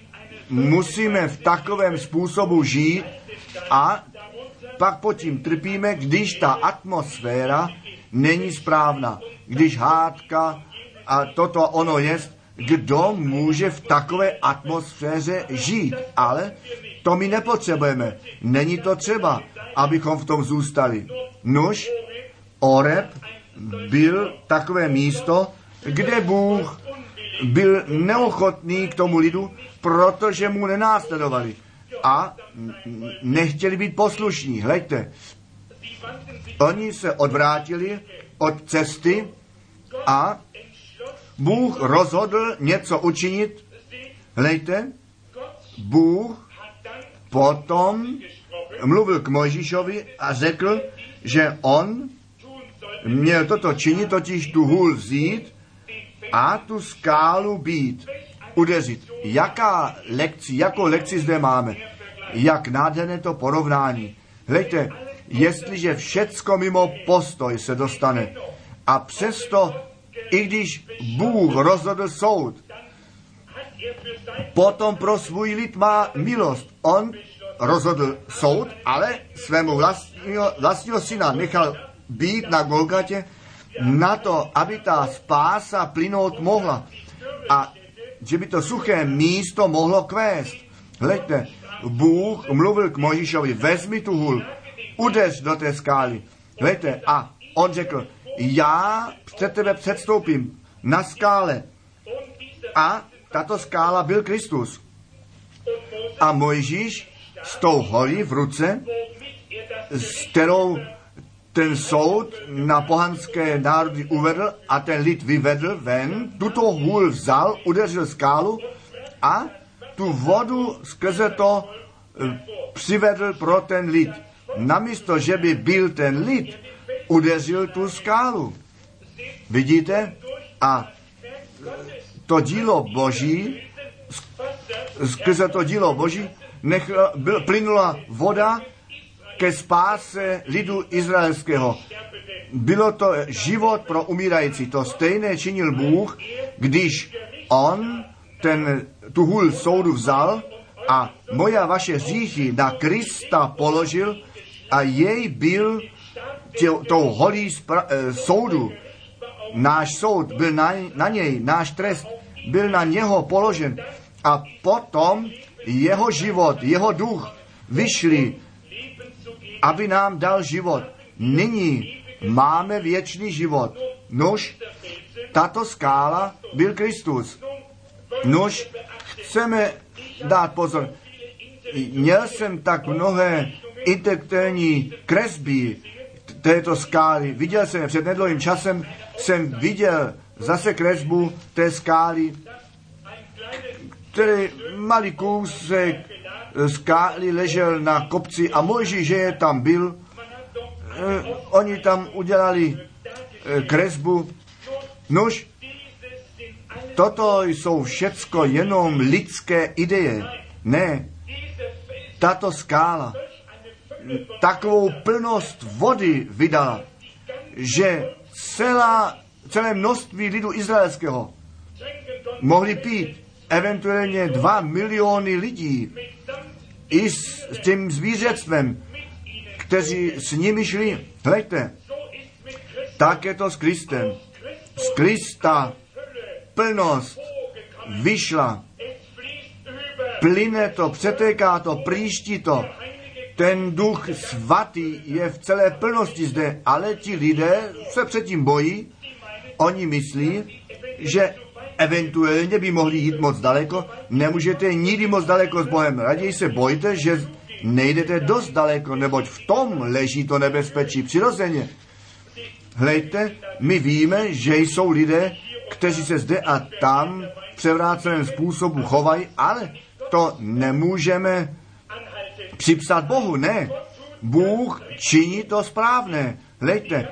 musíme v takovém způsobu žít a pak pod tím trpíme, když ta atmosféra není správná. Když hádka a toto ono je, kdo může v takové atmosféře žít. Ale to my nepotřebujeme. Není to třeba, abychom v tom zůstali. Nuž, Oreb byl takové místo, kde Bůh byl neochotný k tomu lidu, protože mu nenásledovali a nechtěli být poslušní. Hleďte, oni se odvrátili od cesty a Bůh rozhodl něco učinit. Hleďte, Bůh potom mluvil k Mojžíšovi a řekl, že on měl toto činit, totiž tu hůl vzít a tu skálu být, udeřit. Jaká lekci, jakou lekci zde máme? Jak nádherné to porovnání. Hlejte, jestliže všecko mimo postoj se dostane a přesto, i když Bůh rozhodl soud, potom pro svůj lid má milost. On rozhodl soud, ale svému vlastního, vlastního syna nechal být na Golgatě na to, aby ta spása plynout mohla a že by to suché místo mohlo kvést. Hleďte, Bůh mluvil k Mojžíšovi, vezmi tu hůl, udeř do té skály. Hleďte, a on řekl, já před tebe předstoupím na skále. A tato skála byl Kristus. A Mojžíš s tou holí v ruce, s kterou ten soud na pohanské národy uvedl a ten lid vyvedl ven, tuto hůl vzal, udeřil skálu a tu vodu skrze to eh, přivedl pro ten lid. Namísto, že by byl ten lid, udeřil tu skálu. Vidíte? A to dílo Boží, skrze to dílo Boží, nechla, byl, plynula voda ke spáse lidu izraelského. Bylo to život pro umírající. To stejné činil Bůh, když on ten, tu hůl soudu vzal a moja vaše hříchy na Krista položil a jej byl tě, tou holí spra, e, soudu. Náš soud byl na, na něj, náš trest byl na něho položen. A potom jeho život, jeho duch vyšli, aby nám dal život. Nyní máme věčný život. Nož, tato skála byl Kristus. Nož, chceme dát pozor. Měl jsem tak mnohé intelektuální kresby této skály. Viděl jsem před nedlouhým časem, jsem viděl zase kresbu té skály, který malý kousek skály ležel na kopci a moží, že je tam byl. Eh, oni tam udělali eh, kresbu. Nož, toto jsou všecko jenom lidské ideje. Ne, tato skála takovou plnost vody vydala, že celá, celé množství lidu izraelského mohli pít eventuálně dva miliony lidí i s, s tím zvířectvem, kteří s nimi šli. Hleďte, tak je to s Kristem. Z Krista plnost vyšla. Plyne to, přetéká to, příští to. Ten duch svatý je v celé plnosti zde, ale ti lidé se předtím bojí. Oni myslí, že eventuálně by mohli jít moc daleko. Nemůžete nikdy moc daleko s Bohem. Raději se bojte, že nejdete dost daleko, neboť v tom leží to nebezpečí přirozeně. Hlejte, my víme, že jsou lidé, kteří se zde a tam v převráceném způsobu chovají, ale to nemůžeme připsat Bohu, ne. Bůh činí to správné. Hlejte,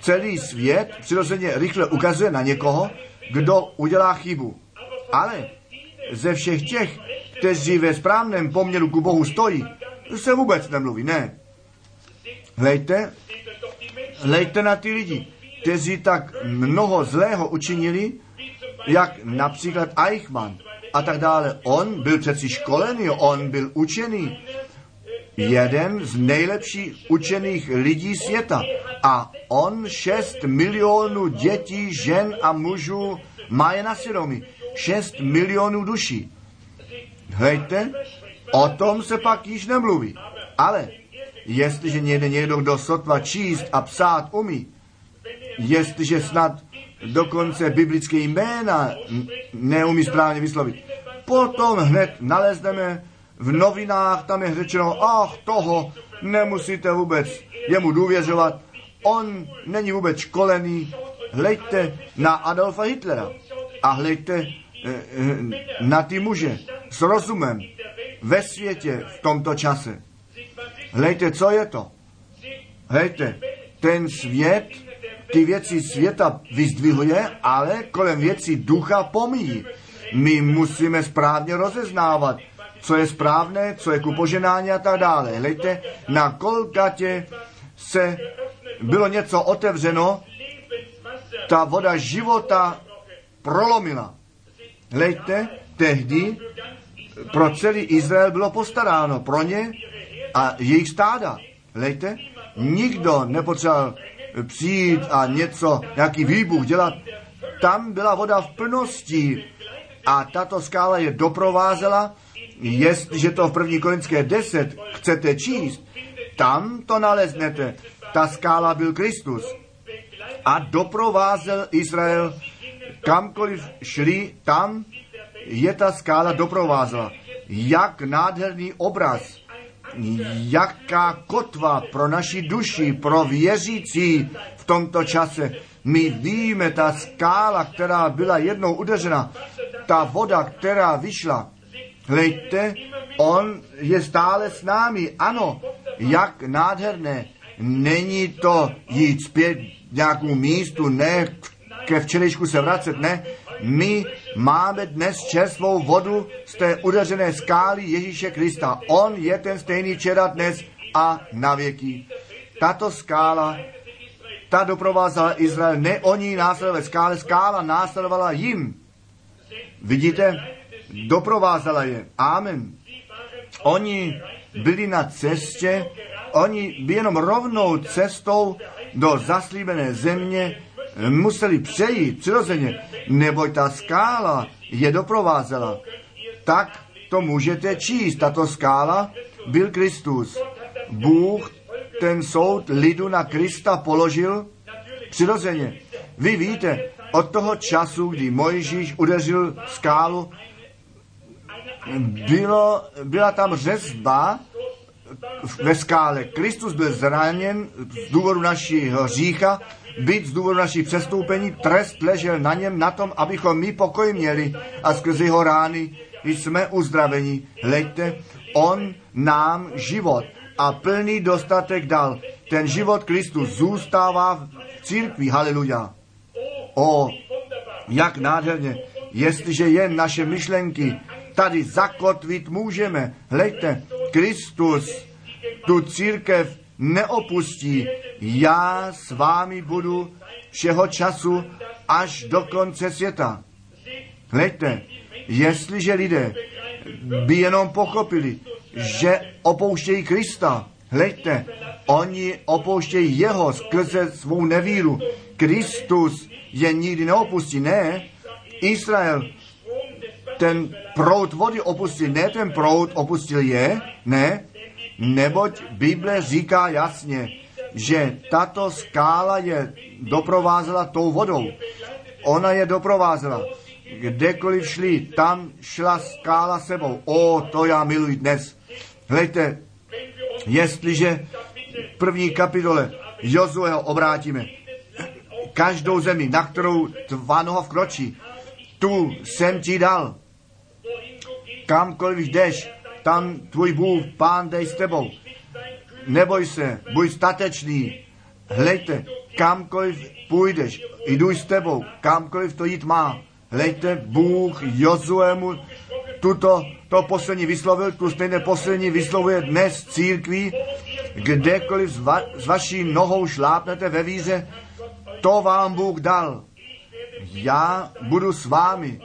celý svět přirozeně rychle ukazuje na někoho, kdo udělá chybu. Ale ze všech těch, kteří ve správném poměru ku Bohu stojí, se vůbec nemluví, ne. Hlejte, hlejte na ty lidi, kteří tak mnoho zlého učinili, jak například Eichmann a tak dále. On byl přeci školený, on byl učený, jeden z nejlepších učených lidí světa. A on 6 milionů dětí, žen a mužů má je na svědomí. 6 milionů duší. Hejte, o tom se pak již nemluví. Ale jestliže někde někdo, kdo sotva číst a psát umí, jestliže snad dokonce biblické jména neumí správně vyslovit, potom hned nalezneme v novinách, tam je řečeno, ach, toho nemusíte vůbec jemu důvěřovat, on není vůbec školený, hleďte na Adolfa Hitlera a hleďte eh, eh, na ty muže s rozumem ve světě v tomto čase. Hleďte, co je to? Hleďte, ten svět ty věci světa vyzdvihuje, ale kolem věcí ducha pomíjí. My musíme správně rozeznávat, co je správné, co je ku poženání a tak dále. Hlejte, na Kolgatě se bylo něco otevřeno, ta voda života prolomila. Hlejte, tehdy pro celý Izrael bylo postaráno, pro ně a jejich stáda. Hlejte, nikdo nepotřeboval přijít a něco, nějaký výbuch dělat. Tam byla voda v plnosti a tato skála je doprovázela Jestliže to v první Korinské 10 chcete číst, tam to naleznete. Ta skála byl Kristus. A doprovázel Izrael kamkoliv šli, tam je ta skála doprovázela. Jak nádherný obraz, jaká kotva pro naši duši, pro věřící v tomto čase. My víme, ta skála, která byla jednou udeřena, ta voda, která vyšla, Hleďte, on je stále s námi. Ano, jak nádherné. Není to jít zpět nějakou místu, ne ke včerejšku se vracet, ne. My máme dnes čerstvou vodu z té udeřené skály Ježíše Krista. On je ten stejný včera, dnes a na věky. Tato skála, ta doprovázala Izrael, ne oni následovali skále, skála následovala jim. Vidíte, doprovázela je. Amen. Oni byli na cestě, oni by jenom rovnou cestou do zaslíbené země museli přejít přirozeně, neboť ta skála je doprovázela. Tak to můžete číst. Tato skála byl Kristus. Bůh ten soud lidu na Krista položil přirozeně. Vy víte, od toho času, kdy Mojžíš udeřil skálu, bylo, byla tam řezba ve skále. Kristus byl zraněn z důvodu našeho řícha, byt z důvodu našich přestoupení, trest ležel na něm na tom, abychom my pokoj měli a skrze jeho rány jsme uzdraveni. Hleďte, on nám život a plný dostatek dal. Ten život Kristus zůstává v církvi. Haleluja. O, jak nádherně, jestliže jen naše myšlenky tady zakotvit můžeme. Hleďte, Kristus tu církev neopustí. Já s vámi budu všeho času až do konce světa. Hleďte, jestliže lidé by jenom pochopili, že opouštějí Krista, hleďte, oni opouštějí jeho skrze svou nevíru. Kristus je nikdy neopustí, ne. Izrael ten proud vody opustil, ne ten proud opustil je, ne, neboť Bible říká jasně, že tato skála je doprovázela tou vodou. Ona je doprovázela. Kdekoliv šli, tam šla skála sebou. O, to já miluji dnes. Hlejte, jestliže v první kapitole Jozueho obrátíme, každou zemi, na kterou tvá noha vkročí, tu jsem ti dal. Kamkoliv jdeš, tam tvůj Bůh, Pán, dej s tebou. Neboj se, buď statečný. Hlejte, kamkoliv půjdeš, jdu s tebou, kamkoliv to jít má. Hlejte, Bůh Jozuemu tuto, to poslední vyslovil, tu stejné poslední vyslovuje dnes církví, kdekoliv s, va, s vaší nohou šlápnete ve víře, to vám Bůh dal. Já budu s vámi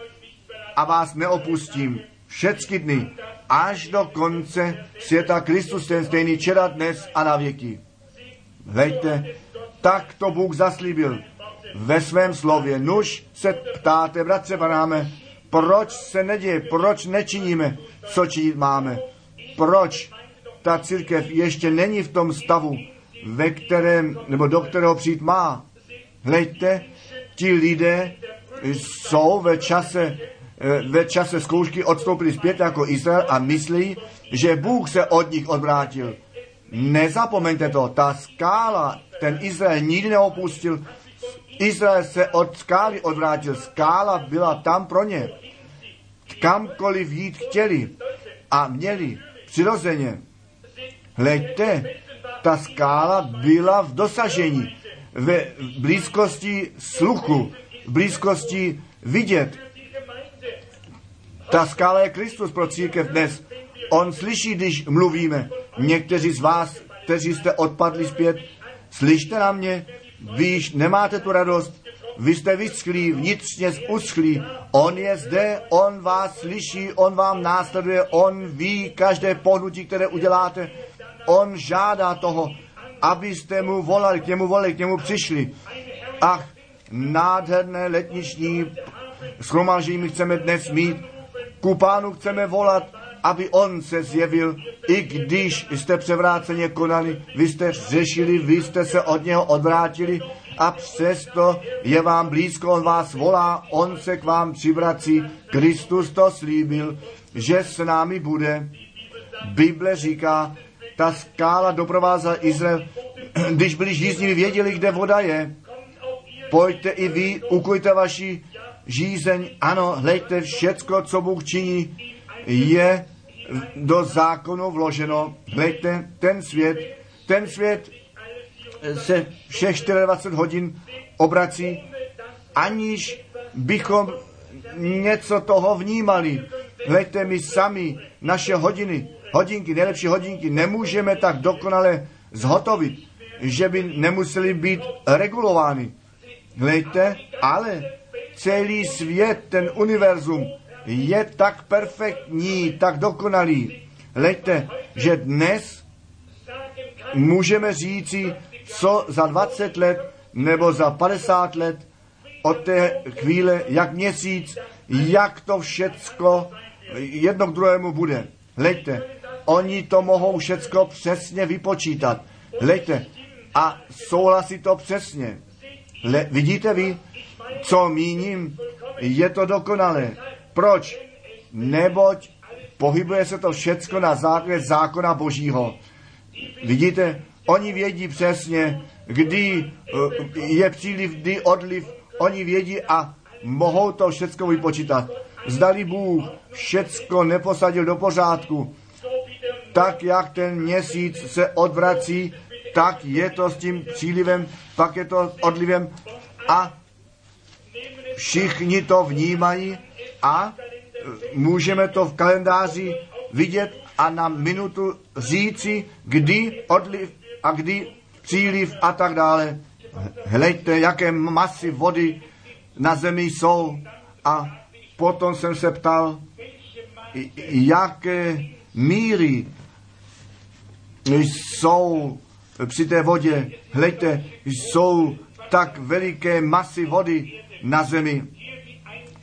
a vás neopustím všechny dny, až do konce světa Kristus ten stejný čera dnes a na věky. Hleďte, tak to Bůh zaslíbil ve svém slově. Nuž se ptáte, bratře Banáme, proč se neděje, proč nečiníme, co činit máme, proč ta církev ještě není v tom stavu, ve kterém, nebo do kterého přijít má. Hleďte, ti lidé jsou ve čase ve čase zkoušky odstoupili zpět jako Izrael a myslí, že Bůh se od nich odvrátil. Nezapomeňte to, ta skála, ten Izrael nikdy neopustil. Izrael se od skály odvrátil. Skála byla tam pro ně. Kamkoliv jít chtěli a měli přirozeně. Hleďte, ta skála byla v dosažení, ve blízkosti sluchu, v blízkosti vidět, ta skála je Kristus pro církev dnes. On slyší, když mluvíme. Někteří z vás, kteří jste odpadli zpět, slyšte na mě, vy již nemáte tu radost, vy jste vyschlí, vnitřně uschlí. On je zde, on vás slyší, on vám následuje, on ví každé pohnutí, které uděláte. On žádá toho, abyste mu volali, k němu volali, k němu přišli. Ach, nádherné letniční schromáždění my chceme dnes mít ku pánu chceme volat, aby on se zjevil, i když jste převráceně konali, vy jste řešili, vy jste se od něho odvrátili a přesto je vám blízko, on vás volá, on se k vám přivrací. Kristus to slíbil, že s námi bude. Bible říká, ta skála doprovázela Izrael, když byli žízniví, věděli, kde voda je. Pojďte i vy, ukujte vaši žízeň, ano, hleďte, všecko, co Bůh činí, je do zákonu vloženo. Hleďte, ten svět, ten svět se všech 24 hodin obrací, aniž bychom něco toho vnímali. Hleďte, my sami naše hodiny, hodinky, nejlepší hodinky, nemůžeme tak dokonale zhotovit, že by nemuseli být regulovány. Hleďte, ale celý svět, ten univerzum je tak perfektní, tak dokonalý. Leďte, že dnes můžeme říci, co za 20 let nebo za 50 let od té chvíle, jak měsíc, jak to všecko jedno k druhému bude. Hleďte, oni to mohou všecko přesně vypočítat. Hleďte, a souhlasí to přesně. Le, vidíte vy, co míním? Je to dokonalé. Proč? Neboť pohybuje se to všecko na základě zákona Božího. Vidíte, oni vědí přesně, kdy eh, je příliv, kdy odliv, oni vědí a mohou to všecko vypočítat. Zdali Bůh všecko neposadil do pořádku, tak jak ten měsíc se odvrací, tak je to s tím přílivem, pak je to odlivem a všichni to vnímají a můžeme to v kalendáři vidět a na minutu říci, kdy odliv a kdy příliv a tak dále. Hleďte, jaké masy vody na zemi jsou. A potom jsem se ptal, jaké míry jsou při té vodě. Hleďte, jsou tak veliké masy vody na zemi.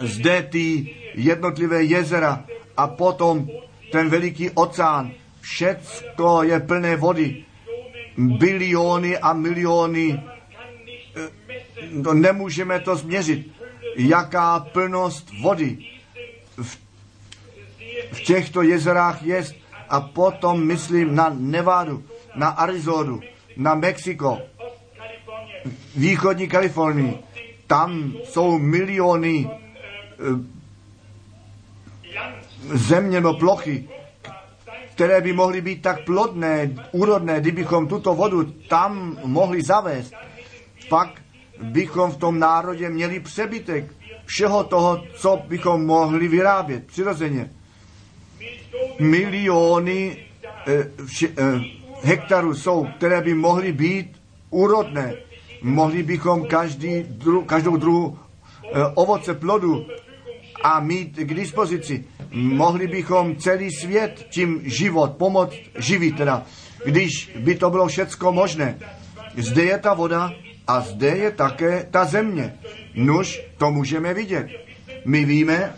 Zde ty jednotlivé jezera a potom ten veliký oceán. Všecko je plné vody. Biliony a miliony. No, nemůžeme to změřit. Jaká plnost vody v, v těchto jezerách je. A potom myslím na Nevadu, na Arizonu, na Mexiko, východní Kalifornii. Tam jsou miliony země nebo plochy, které by mohly být tak plodné, úrodné, kdybychom tuto vodu tam mohli zavést, pak bychom v tom národě měli přebytek všeho toho, co bychom mohli vyrábět přirozeně. Miliony eh, vše, eh, hektarů jsou, které by mohly být úrodné. Mohli bychom každý dru, každou druhu eh, ovoce plodu a mít k dispozici. Mohli bychom celý svět tím život pomoct živit teda, když by to bylo všecko možné. Zde je ta voda a zde je také ta země. Nuž, to můžeme vidět. My víme,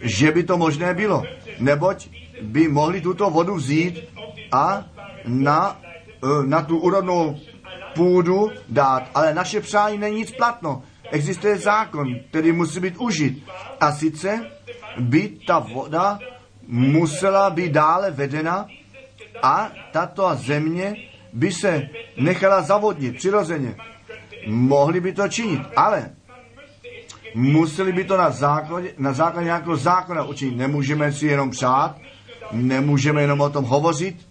že by to možné bylo, neboť by mohli tuto vodu vzít a na, e, na tu úrodnou půdu dát. Ale naše přání není nic platno. Existuje zákon, který musí být užit. A sice by ta voda musela být dále vedena a tato země by se nechala zavodnit přirozeně. Mohli by to činit, ale museli by to na základě, na základě nějakého zákona učinit. Nemůžeme si jenom přát, nemůžeme jenom o tom hovořit,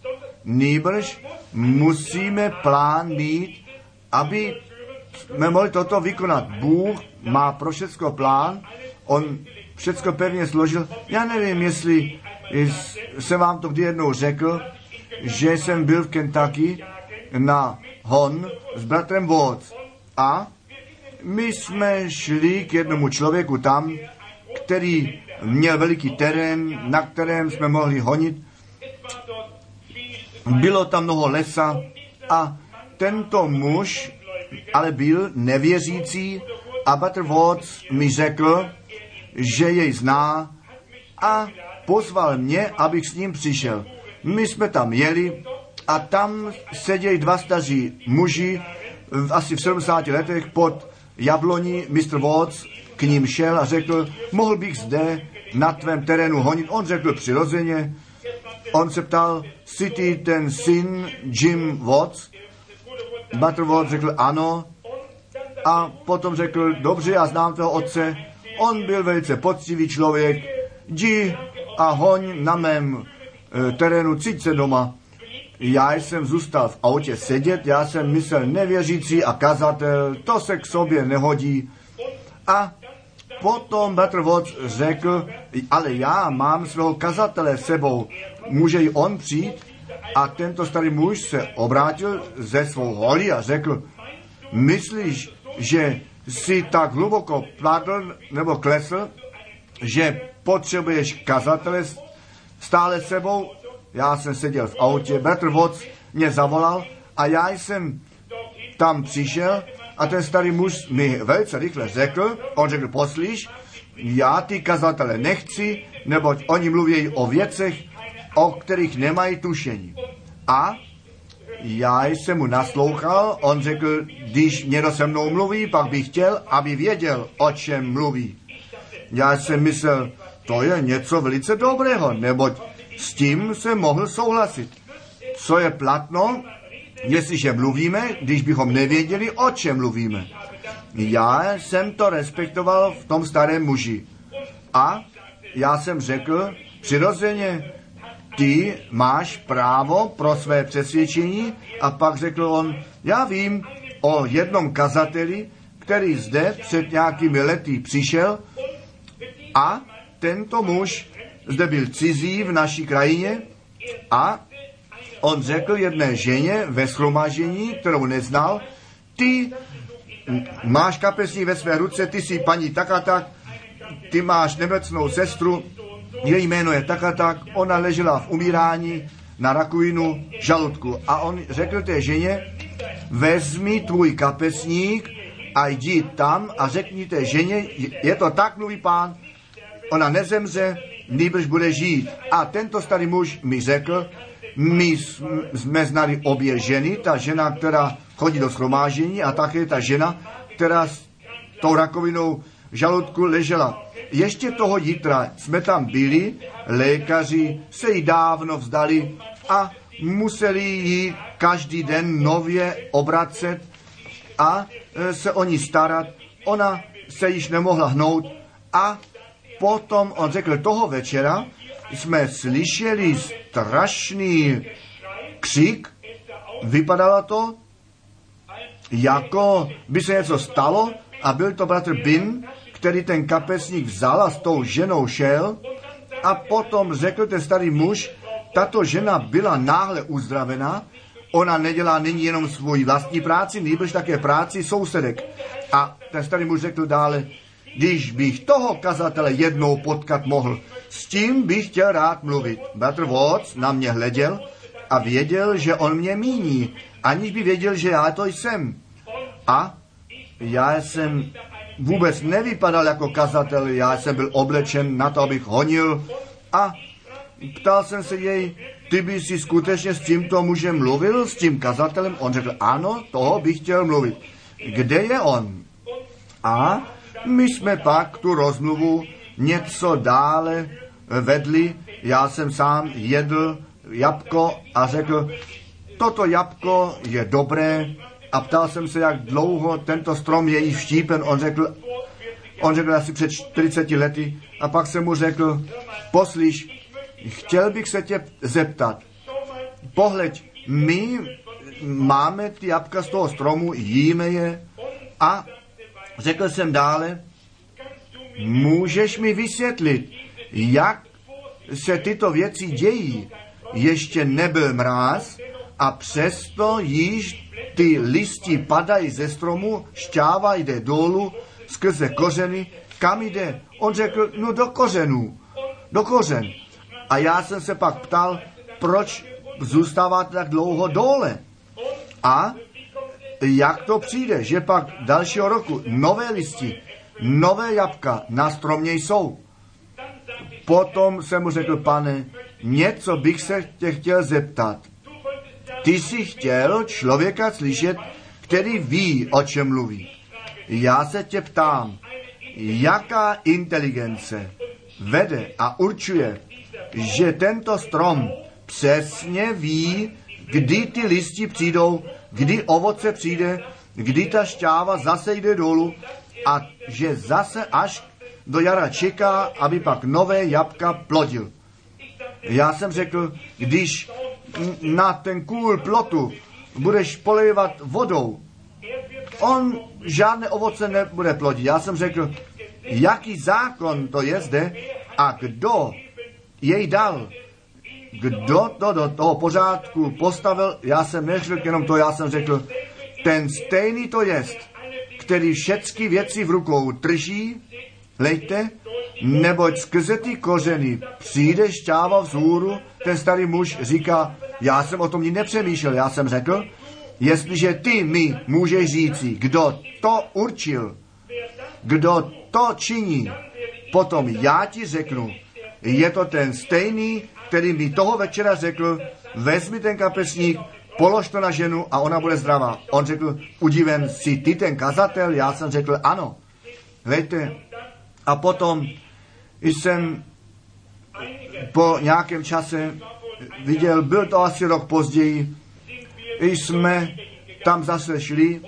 nýbrž musíme plán mít, aby jsme mohli toto vykonat. Bůh má pro všechno plán, on všechno pevně složil. Já nevím, jestli jsem vám to kdy jednou řekl, že jsem byl v Kentucky na hon s bratrem Watts a my jsme šli k jednomu člověku tam, který měl veliký terén, na kterém jsme mohli honit. Bylo tam mnoho lesa a tento muž ale byl nevěřící a Butterworth mi řekl, že jej zná a pozval mě, abych s ním přišel. My jsme tam jeli a tam seděli dva staří muži, asi v 70 letech pod jabloní, Mr. Watts k ním šel a řekl, mohl bych zde na tvém terénu honit. On řekl přirozeně, on se ptal, jsi ty ten syn Jim Watts? Butterworth řekl ano a potom řekl, dobře, já znám toho otce, on byl velice poctivý člověk, jdi a hoň na mém e, terénu, cít se doma. Já jsem zůstal v autě sedět, já jsem myslel nevěřící a kazatel, to se k sobě nehodí. A potom Butterworth řekl, ale já mám svého kazatele sebou, může i on přijít? A tento starý muž se obrátil ze svou holí a řekl, myslíš, že si tak hluboko pladl nebo klesl, že potřebuješ kazatele stále sebou. Já jsem seděl v autě, bratr Watts mě zavolal a já jsem tam přišel A ten starý muž mi velice rychle řekl, on řekl, poslíš, já ty kazatele nechci, neboť oni mluví o věcech, o kterých nemají tušení. A já jsem mu naslouchal, on řekl, když někdo se mnou mluví, pak bych chtěl, aby věděl, o čem mluví. Já jsem myslel, to je něco velice dobrého, neboť s tím se mohl souhlasit. Co je platno, jestliže mluvíme, když bychom nevěděli, o čem mluvíme. Já jsem to respektoval v tom starém muži. A já jsem řekl, přirozeně, ty máš právo pro své přesvědčení a pak řekl on, já vím o jednom kazateli, který zde před nějakými lety přišel a tento muž zde byl cizí v naší krajině a on řekl jedné ženě ve schromážení, kterou neznal, ty máš kapesní ve své ruce, ty jsi paní tak a tak, ty máš nemocnou sestru, její jméno je tak a tak, ona ležela v umírání na rakovinu žaludku. A on řekl té ženě, vezmi tvůj kapesník a jdi tam a řekni té ženě, je to tak, mluví pán, ona nezemře, nýbrž bude žít. A tento starý muž mi řekl, my jsme znali obě ženy, ta žena, která chodí do schromážení a také ta žena, která s tou rakovinou žaludku ležela. Ještě toho jitra jsme tam byli, lékaři se jí dávno vzdali a museli ji každý den nově obracet a e, se o ní starat. Ona se již nemohla hnout a potom on řekl, toho večera jsme slyšeli strašný křik, vypadalo to, jako by se něco stalo a byl to bratr Bin, který ten kapesník vzal a s tou ženou šel a potom řekl ten starý muž, tato žena byla náhle uzdravená, ona nedělá nyní jenom svoji vlastní práci, nýbrž také práci sousedek. A ten starý muž řekl dále, když bych toho kazatele jednou potkat mohl, s tím bych chtěl rád mluvit. Bratr Watts na mě hleděl a věděl, že on mě míní, aniž by věděl, že já to jsem. A já jsem vůbec nevypadal jako kazatel, já jsem byl oblečen na to, abych honil a ptal jsem se jej, ty by si skutečně s tímto mužem mluvil, s tím kazatelem? On řekl, ano, toho bych chtěl mluvit. Kde je on? A my jsme pak tu rozmluvu něco dále vedli. Já jsem sám jedl jabko a řekl, toto jabko je dobré, a ptal jsem se, jak dlouho tento strom je již vštípen. On řekl, on řekl asi před 40 lety a pak jsem mu řekl, poslíš, chtěl bych se tě zeptat, pohleď, my máme ty jabka z toho stromu, jíme je a řekl jsem dále, můžeš mi vysvětlit, jak se tyto věci dějí. Ještě nebyl mráz a přesto již ty listi padají ze stromu, šťáva jde dolů skrze kořeny. Kam jde? On řekl, no do kořenů, do kořen. A já jsem se pak ptal, proč zůstáváte tak dlouho dole? A jak to přijde, že pak dalšího roku nové listi, nové jabka na stromě jsou? Potom jsem mu řekl, pane, něco bych se tě chtěl zeptat. Ty jsi chtěl člověka slyšet, který ví, o čem mluví. Já se tě ptám, jaká inteligence vede a určuje, že tento strom přesně ví, kdy ty listi přijdou, kdy ovoce přijde, kdy ta šťáva zase jde dolů a že zase až do jara čeká, aby pak nové jabka plodil. Já jsem řekl, když na ten kůl plotu budeš polejvat vodou, on žádné ovoce nebude plodit. Já jsem řekl, jaký zákon to je zde a kdo jej dal, kdo to do toho pořádku postavil, já jsem neřekl jenom to, já jsem řekl, ten stejný to jest, který všechny věci v rukou drží, lejte, neboť skrze ty kořeny přijde šťáva vzhůru, ten starý muž říká, já jsem o tom ní nepřemýšlel, já jsem řekl, Jestliže ty mi můžeš říci, kdo to určil, kdo to činí, potom já ti řeknu, je to ten stejný, který mi toho večera řekl, vezmi ten kapesník, polož to na ženu a ona bude zdravá. On řekl, udiven, si ty ten kazatel? Já jsem řekl, ano. Víte, a potom jsem po nějakém čase viděl, byl to asi rok později, jsme tam zase šli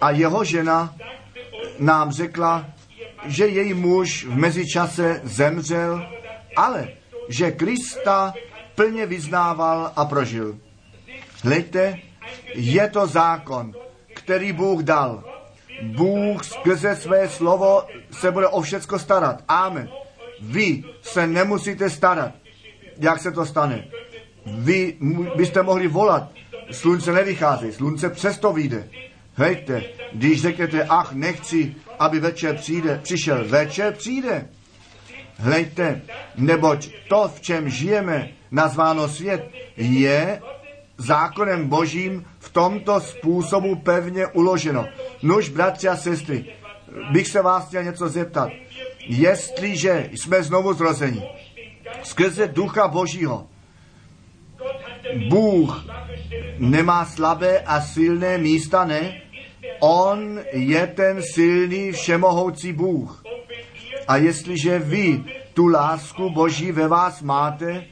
a jeho žena nám řekla, že její muž v mezičase zemřel, ale že Krista plně vyznával a prožil. Hleďte, je to zákon, který Bůh dal. Bůh skrze své slovo se bude o všecko starat. Amen. Vy se nemusíte starat, jak se to stane. Vy byste mohli volat, slunce nevychází, slunce přesto vyjde. Hejte, když řeknete, ach, nechci, aby večer přijde, přišel, večer přijde. Hlejte, neboť to, v čem žijeme, nazváno svět, je zákonem božím v tomto způsobu pevně uloženo. Nuž, bratři a sestry, bych se vás chtěl něco zeptat. Jestliže jsme znovu zrozeni skrze ducha božího, Bůh nemá slabé a silné místa, ne? On je ten silný všemohoucí Bůh. A jestliže vy tu lásku Boží ve vás máte,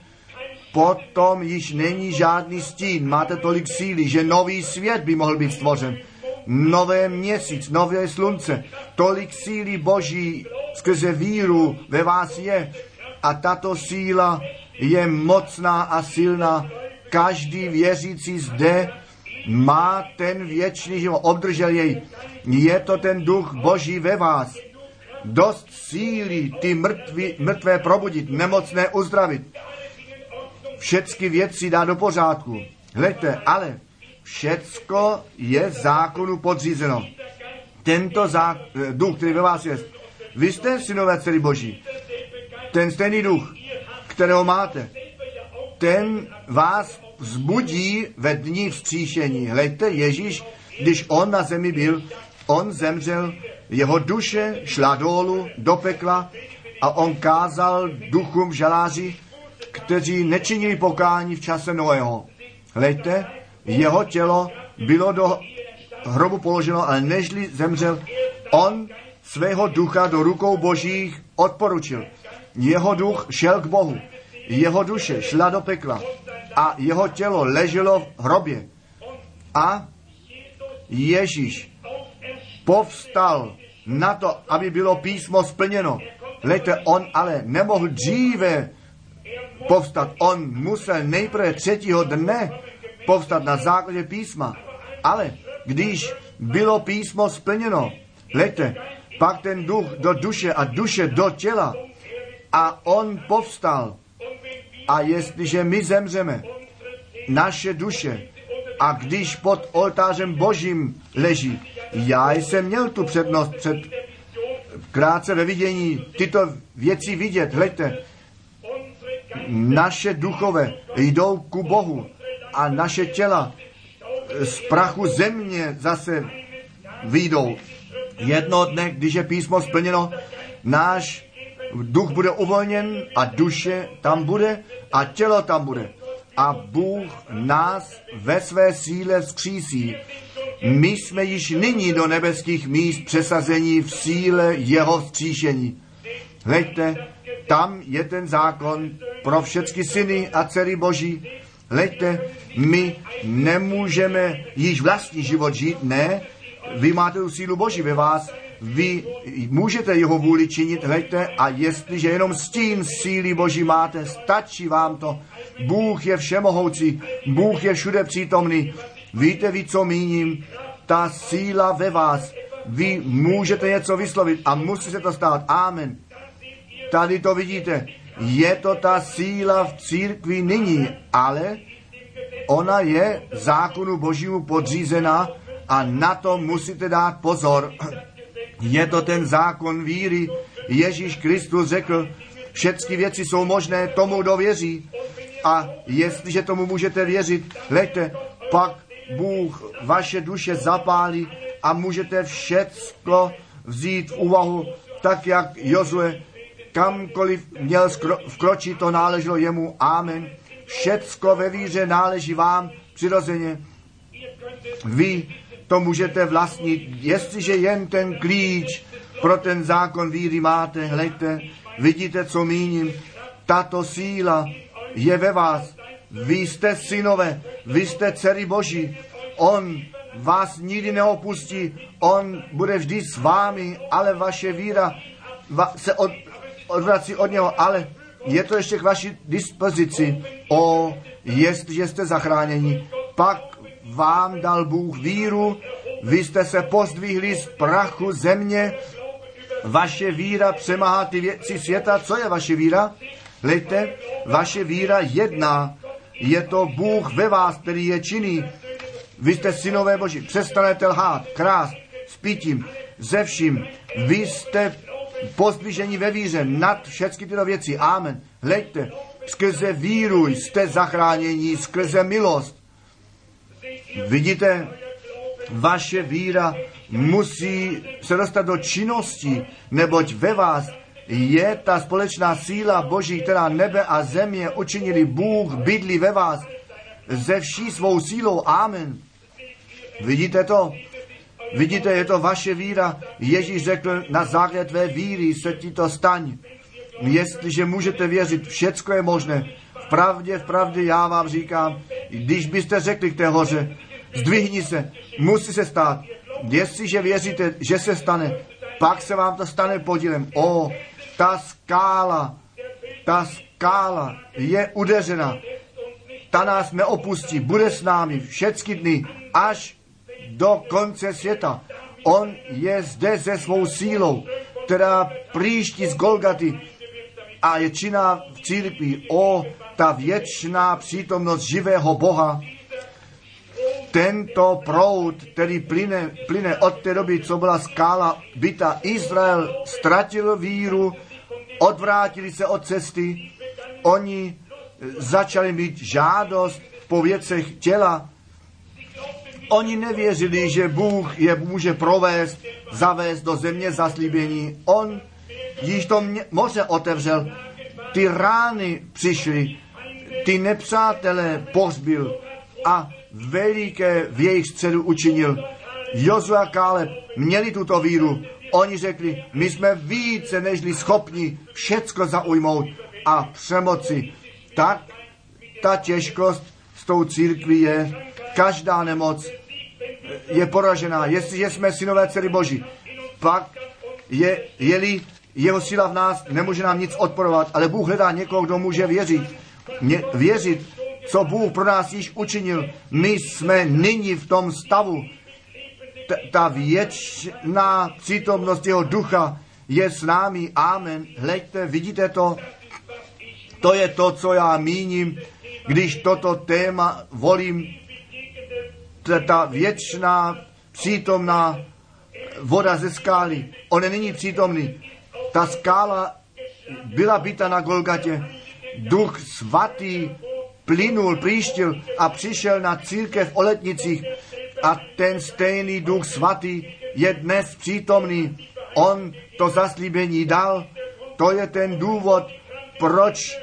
potom již není žádný stín. Máte tolik síly, že nový svět by mohl být stvořen. Nové měsíc, nové slunce. Tolik síly Boží skrze víru ve vás je. A tato síla je mocná a silná. Každý věřící zde má ten věčný život, obdržel jej. Je to ten duch Boží ve vás. Dost síly ty mrtví, mrtvé probudit, nemocné uzdravit. Všecky věci dá do pořádku. Hleďte, ale všecko je zákonu podřízeno. Tento zá, eh, duch, který ve vás je, vy jste synové dcery Boží. Ten stejný duch, kterého máte, ten vás vzbudí ve dní vzkříšení. Hleďte, Ježíš, když on na zemi byl, on zemřel, jeho duše šla dolů do pekla a on kázal duchům žaláři, kteří nečinili pokání v čase Noého. Hleďte, jeho tělo bylo do hrobu položeno, ale nežli zemřel, on svého ducha do rukou božích odporučil. Jeho duch šel k Bohu. Jeho duše šla do pekla a jeho tělo leželo v hrobě. A Ježíš povstal na to, aby bylo písmo splněno. Lete, on ale nemohl dříve povstat. On musel nejprve třetího dne povstat na základě písma. Ale když bylo písmo splněno, lete, pak ten duch do duše a duše do těla a on povstal a jestliže my zemřeme, naše duše, a když pod oltářem božím leží, já jsem měl tu přednost před krátce ve vidění tyto věci vidět. Hleďte, naše duchové jdou ku Bohu a naše těla z prachu země zase výjdou. Jedno dne, když je písmo splněno, náš duch bude uvolněn a duše tam bude a tělo tam bude. A Bůh nás ve své síle vzkřísí. My jsme již nyní do nebeských míst přesazení v síle jeho vzkříšení. Hleďte, tam je ten zákon pro všechny syny a dcery Boží. Hleďte, my nemůžeme již vlastní život žít, ne, vy máte tu sílu Boží ve vás, vy můžete jeho vůli činit, hleďte, a jestliže jenom s tím síly Boží máte, stačí vám to. Bůh je všemohoucí, Bůh je všude přítomný. Víte vy, co míním? Ta síla ve vás. Vy můžete něco vyslovit a musí se to stát. Amen. Tady to vidíte. Je to ta síla v církvi nyní, ale ona je zákonu božímu podřízená a na to musíte dát pozor. Je to ten zákon víry. Ježíš Kristus řekl, všechny věci jsou možné tomu, kdo věří. A jestliže tomu můžete věřit, leďte, pak Bůh vaše duše zapálí a můžete všecko vzít v úvahu, tak jak Jozue kamkoliv měl vkročit, to náleželo jemu. Amen. Všecko ve víře náleží vám přirozeně. Vy to můžete vlastnit, jestliže jen ten klíč pro ten zákon víry máte. Hleďte, vidíte, co míním. Tato síla je ve vás. Vy jste synové, vy jste dcery Boží. On vás nikdy neopustí, on bude vždy s vámi, ale vaše víra se od, odvrací od něho, ale je to ještě k vaší dispozici. O, jestliže jste zachráněni, pak vám dal Bůh víru, vy jste se pozdvihli z prachu země, vaše víra přemáhá ty věci světa. Co je vaše víra? Lejte, vaše víra jedná. Je to Bůh ve vás, který je činný. Vy jste synové Boží. Přestanete lhát, krás, s pitím, ze vším. Vy jste pozdvižení ve víře nad všechny tyto věci. Amen. Hleďte, skrze víru jste zachráněni, skrze milost. Vidíte, vaše víra musí se dostat do činnosti, neboť ve vás je ta společná síla Boží, která nebe a země učinili Bůh, bydlí ve vás ze vší svou sílou. Amen. Vidíte to? Vidíte, je to vaše víra. Ježíš řekl, na základě tvé víry se ti to staň. Jestliže můžete věřit, všecko je možné. V pravdě, v pravdě já vám říkám, když byste řekli k té hoře, zdvihni se, musí se stát. Jestliže věříte, že se stane, pak se vám to stane podílem. O, ta skála, ta skála je udeřena. Ta nás neopustí, bude s námi všechny dny, až do konce světa. On je zde se svou sílou, která příští z Golgaty a je činná v církvi. O, ta věčná přítomnost živého Boha, tento proud, který plyne, plyne od té doby, co byla skála byta, Izrael ztratil víru, odvrátili se od cesty, oni začali mít žádost po věcech těla, Oni nevěřili, že Bůh je může provést, zavést do země zaslíbení. On již to moře otevřel. Ty rány přišly, ty nepřátelé pohřbil a veliké v jejich středu učinil. Jozu a Káleb měli tuto víru. Oni řekli, my jsme více nežli schopni všecko zaujmout a přemoci. Tak ta těžkost s tou církví je, každá nemoc je poražená. Jestliže jsme synové dcery Boží, pak je, je-li jeho síla v nás, nemůže nám nic odporovat, ale Bůh hledá někoho, kdo může věřit. Mě, věřit, co Bůh pro nás již učinil. My jsme nyní v tom stavu. T- ta věčná přítomnost jeho ducha je s námi. Amen. Hleďte, vidíte to? To je to, co já míním, když toto téma volím ta věčná, přítomná voda ze skály. On není přítomný. Ta skála byla byta na Golgatě. Duch svatý plynul, příštil a přišel na církev o letnicích. A ten stejný duch svatý je dnes přítomný. On to zaslíbení dal. To je ten důvod, proč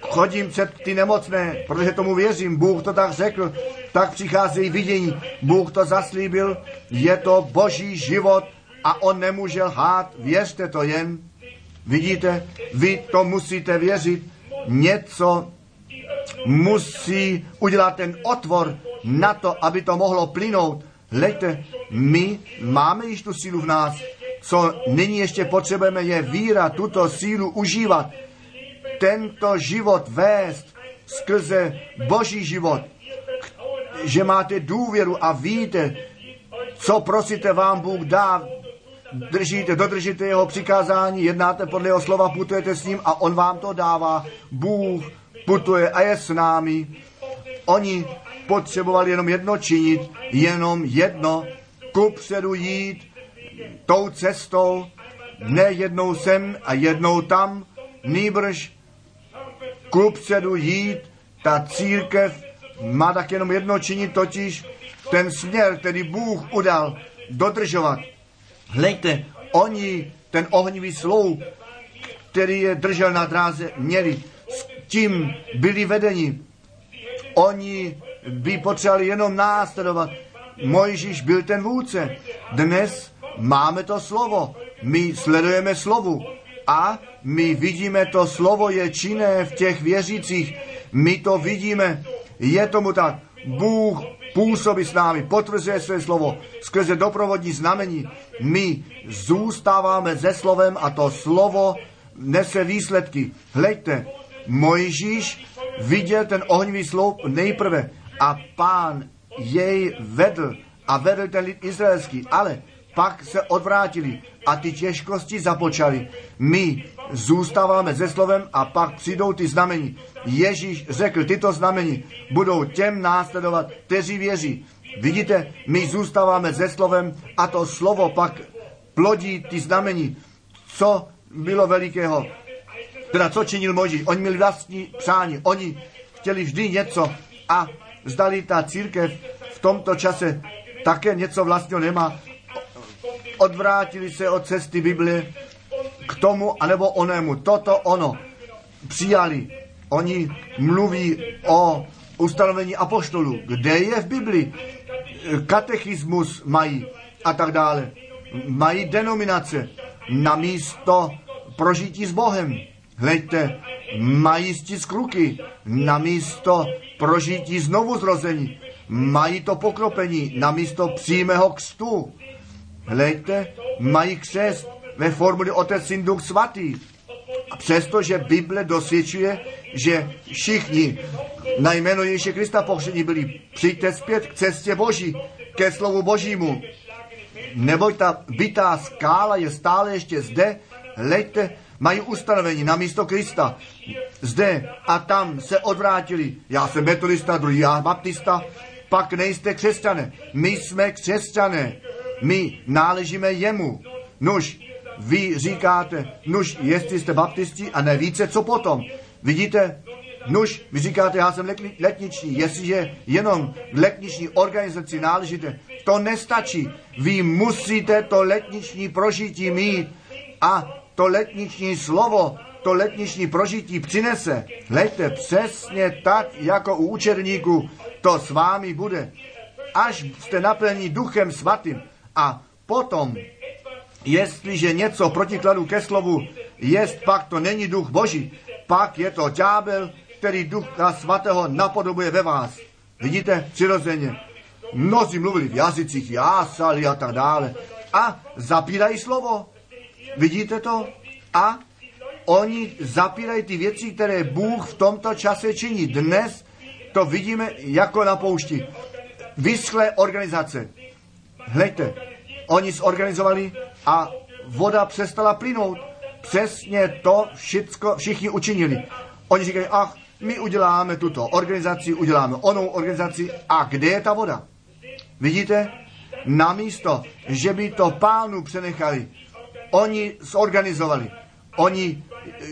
chodím před ty nemocné, protože tomu věřím. Bůh to tak řekl tak přicházejí vidění. Bůh to zaslíbil, je to boží život a on nemůže lhát. Věřte to jen. Vidíte, vy to musíte věřit. Něco musí udělat ten otvor na to, aby to mohlo plynout. Hleďte, my máme již tu sílu v nás. Co nyní ještě potřebujeme, je víra, tuto sílu užívat. Tento život vést skrze boží život že máte důvěru a víte, co prosíte vám Bůh dá, držíte, dodržíte jeho přikázání, jednáte podle jeho slova, putujete s ním a on vám to dává. Bůh putuje a je s námi. Oni potřebovali jenom jedno činit, jenom jedno, kupředu jít tou cestou, ne jednou sem a jednou tam, nýbrž kupředu jít, ta církev má tak jenom jedno činit, totiž ten směr, který Bůh udal, dodržovat. Hlejte, oni ten ohnivý sloup, který je držel na dráze, měli. S tím byli vedeni. Oni by potřebovali jenom následovat. Mojžíš byl ten vůdce. Dnes máme to slovo. My sledujeme slovu. A my vidíme, to slovo je činné v těch věřících. My to vidíme. Je tomu tak. Bůh působí s námi, potvrzuje své slovo skrze doprovodní znamení. My zůstáváme se slovem a to slovo nese výsledky. Hleďte, Mojžíš viděl ten ohnivý sloup nejprve a pán jej vedl a vedl ten lid izraelský, ale pak se odvrátili a ty těžkosti započaly. My zůstáváme se slovem a pak přijdou ty znamení. Ježíš řekl, tyto znamení budou těm následovat, kteří věří. Vidíte, my zůstáváme se slovem a to slovo pak plodí ty znamení. Co bylo velikého? Teda co činil Možíš? Oni měli vlastní přání, oni chtěli vždy něco a zdali ta církev v tomto čase také něco vlastního nemá. Odvrátili se od cesty Biblie k tomu anebo onému. Toto ono přijali. Oni mluví o ustanovení apoštolů. Kde je v Biblii? Katechismus mají a tak dále. Mají denominace na místo prožití s Bohem. Hleďte, mají stisk ruky na místo prožití znovu zrození. Mají to pokropení na místo přímého kstu. Hleďte, mají křest ve formuli Otec, Syn, Duch Svatý. Přestože Bible dosvědčuje, že všichni na jméno Ježíše Krista pokření byli, přijďte zpět k cestě Boží, ke slovu Božímu. Neboť ta bytá skála je stále ještě zde, hleďte, mají ustanovení na místo Krista. Zde a tam se odvrátili. Já jsem metodista, druhý já baptista, pak nejste křesťané. My jsme křesťané. My náležíme jemu. Nuž, vy říkáte, nuž, jestli jste baptisti a nevíce, co potom. Vidíte, nuž, vy říkáte, já jsem letniční, jestliže jenom letniční organizaci náležíte, to nestačí. Vy musíte to letniční prožití mít a to letniční slovo, to letniční prožití přinese. Hleďte, přesně tak, jako u učerníků, to s vámi bude. Až jste naplní duchem svatým a potom Jestliže něco protikladu ke slovu jest, pak to není duch boží, pak je to ďábel, který ducha svatého napodobuje ve vás. Vidíte, přirozeně. Mnozí mluvili v jazycích, jásali a tak dále. A zapírají slovo. Vidíte to? A oni zapírají ty věci, které Bůh v tomto čase činí. Dnes to vidíme jako na poušti. Vyschlé organizace. Hleďte, oni zorganizovali a voda přestala plynout. Přesně to všicko, všichni učinili. Oni říkají, ach, my uděláme tuto organizaci, uděláme onou organizaci a kde je ta voda? Vidíte? Namísto, že by to pánu přenechali, oni zorganizovali. Oni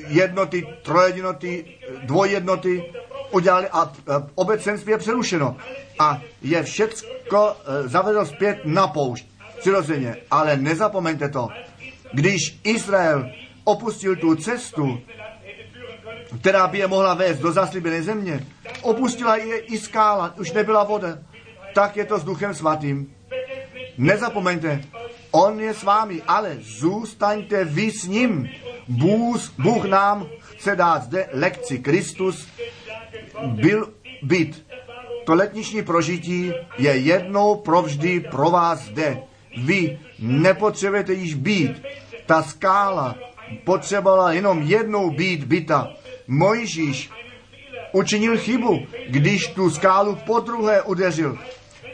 jednoty, trojjednoty, dvojjednoty udělali a obecenství je přerušeno. A je všecko e, zavedlo zpět na poušť přirozeně. Ale nezapomeňte to, když Izrael opustil tu cestu, která by je mohla vést do zaslíbené země, opustila je i skála, už nebyla voda, tak je to s Duchem Svatým. Nezapomeňte, On je s vámi, ale zůstaňte vy s ním. Bůh, Bůh nám chce dát zde lekci. Kristus byl byt. To letniční prožití je jednou provždy pro vás zde. Vy nepotřebujete již být. Ta skála potřebovala jenom jednou být byta. Mojžíš učinil chybu, když tu skálu po druhé udeřil.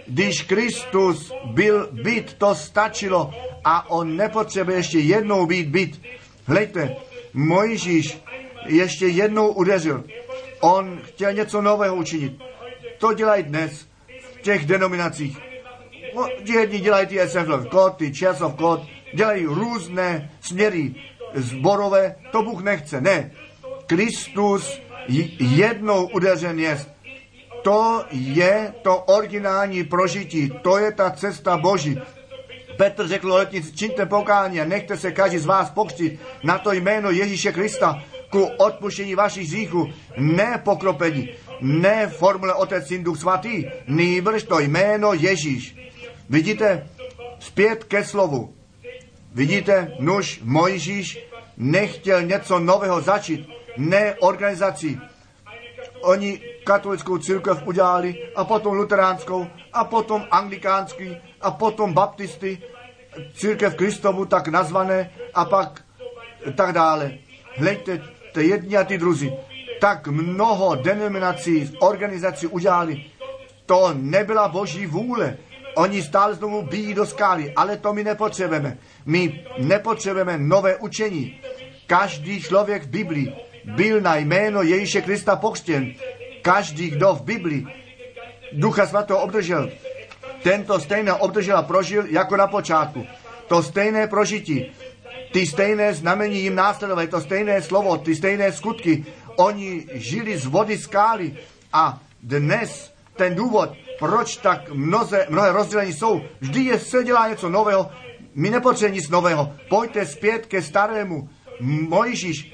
Když Kristus byl byt, to stačilo a on nepotřebuje ještě jednou být byt. Hleďte, Mojžíš ještě jednou udeřil. On chtěl něco nového učinit. To dělají dnes v těch denominacích. No, jedni dělají ty SF of God, ty Church of God, dělají různé směry zborové, to Bůh nechce. Ne. Kristus jednou udeřen jest. To je to originální prožití, to je ta cesta Boží. Petr řekl letnici, čiňte pokání a nechte se každý z vás pokřtit na to jméno Ježíše Krista ku odpuštění vašich hříchů, ne pokropení, ne formule Otec, Syn, Duch Svatý, nýbrž to jméno Ježíš. Vidíte, zpět ke slovu. Vidíte, nuž Mojžíš nechtěl něco nového začít, ne organizací. Oni katolickou církev udělali a potom luteránskou a potom anglikánskou a potom baptisty, církev Kristovu tak nazvané a pak tak dále. Hleďte, ty jedni a ty druzí. Tak mnoho denominací, organizací udělali. To nebyla boží vůle. Oni stále znovu bíjí do skály, ale to my nepotřebujeme. My nepotřebujeme nové učení. Každý člověk v Biblii byl na jméno Ježíše Krista pokřtěn. Každý, kdo v Biblii Ducha Svatého obdržel, tento stejné obdržel a prožil jako na počátku. To stejné prožití, ty stejné znamení jim následovali, to stejné slovo, ty stejné skutky. Oni žili z vody skály a dnes ten důvod, proč tak mnoze, mnohé rozdělení jsou, vždy je, se dělá něco nového, my nepotřebujeme nic nového. Pojďte zpět ke starému. Mojžíš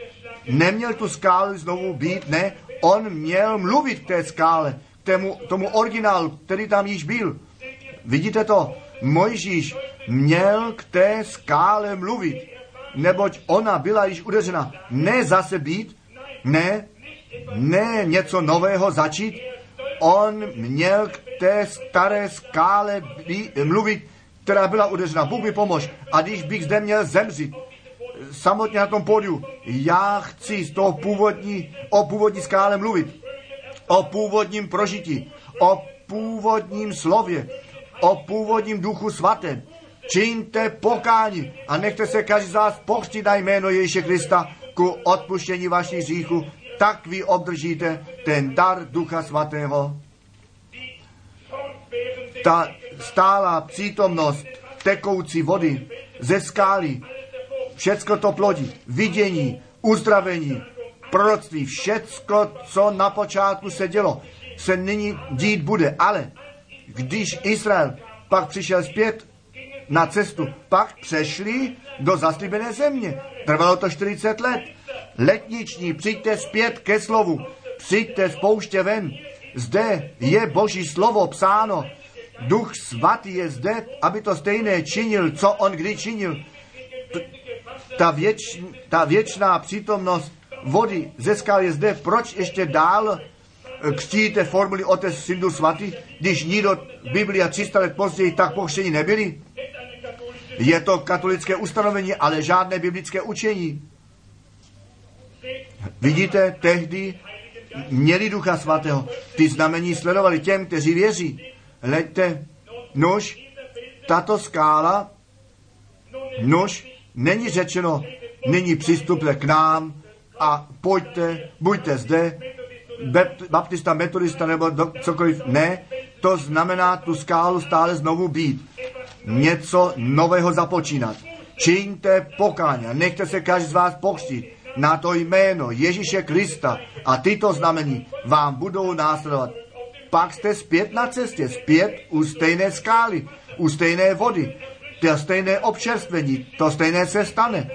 neměl tu skálu znovu být, ne, on měl mluvit k té skále, k tému, tomu originálu, který tam již byl. Vidíte to? Mojžíš měl k té skále mluvit, neboť ona byla již udeřena. Ne zase být, ne, ne něco nového začít, on měl k té staré skále být, mluvit, která byla udeřena. Bůh mi pomož. A když bych zde měl zemřít, samotně na tom pódiu, já chci z toho původní, o původní skále mluvit, o původním prožití, o původním slově, o původním duchu svatém. Čiňte pokání a nechte se každý z vás pochřtit na jméno Ježíše Krista ku odpuštění vašich hříchů, tak vy obdržíte ten dar Ducha Svatého. Ta stálá přítomnost tekoucí vody ze skály, všecko to plodí, vidění, uzdravení, proroctví, všecko, co na počátku se dělo, se nyní dít bude. Ale když Izrael pak přišel zpět na cestu, pak přešli do zaslíbené země. Trvalo to 40 let. Letniční, přijďte zpět ke slovu, přijďte z pouště ven. Zde je Boží slovo psáno. Duch svatý je zde, aby to stejné činil, co on kdy činil. Ta, věč, ta věčná přítomnost vody ze skal je zde. Proč ještě dál křtíte formuly Otec, Syn, Svatý, když nikdo v Biblii a 300 let později tak pokřtěni nebyli? Je to katolické ustanovení, ale žádné biblické učení. Vidíte, tehdy měli Ducha Svatého. Ty znamení sledovali těm, kteří věří. Hleďte, nož, tato skála, nož, není řečeno, nyní přistupte k nám a pojďte, buďte zde, baptista, metodista nebo do, cokoliv. Ne, to znamená tu skálu stále znovu být. Něco nového započínat. Čiňte pokání nechte se každý z vás pokřtít na to jméno Ježíše Krista a tyto znamení vám budou následovat. Pak jste zpět na cestě, zpět u stejné skály, u stejné vody, to stejné občerstvení, to stejné se stane.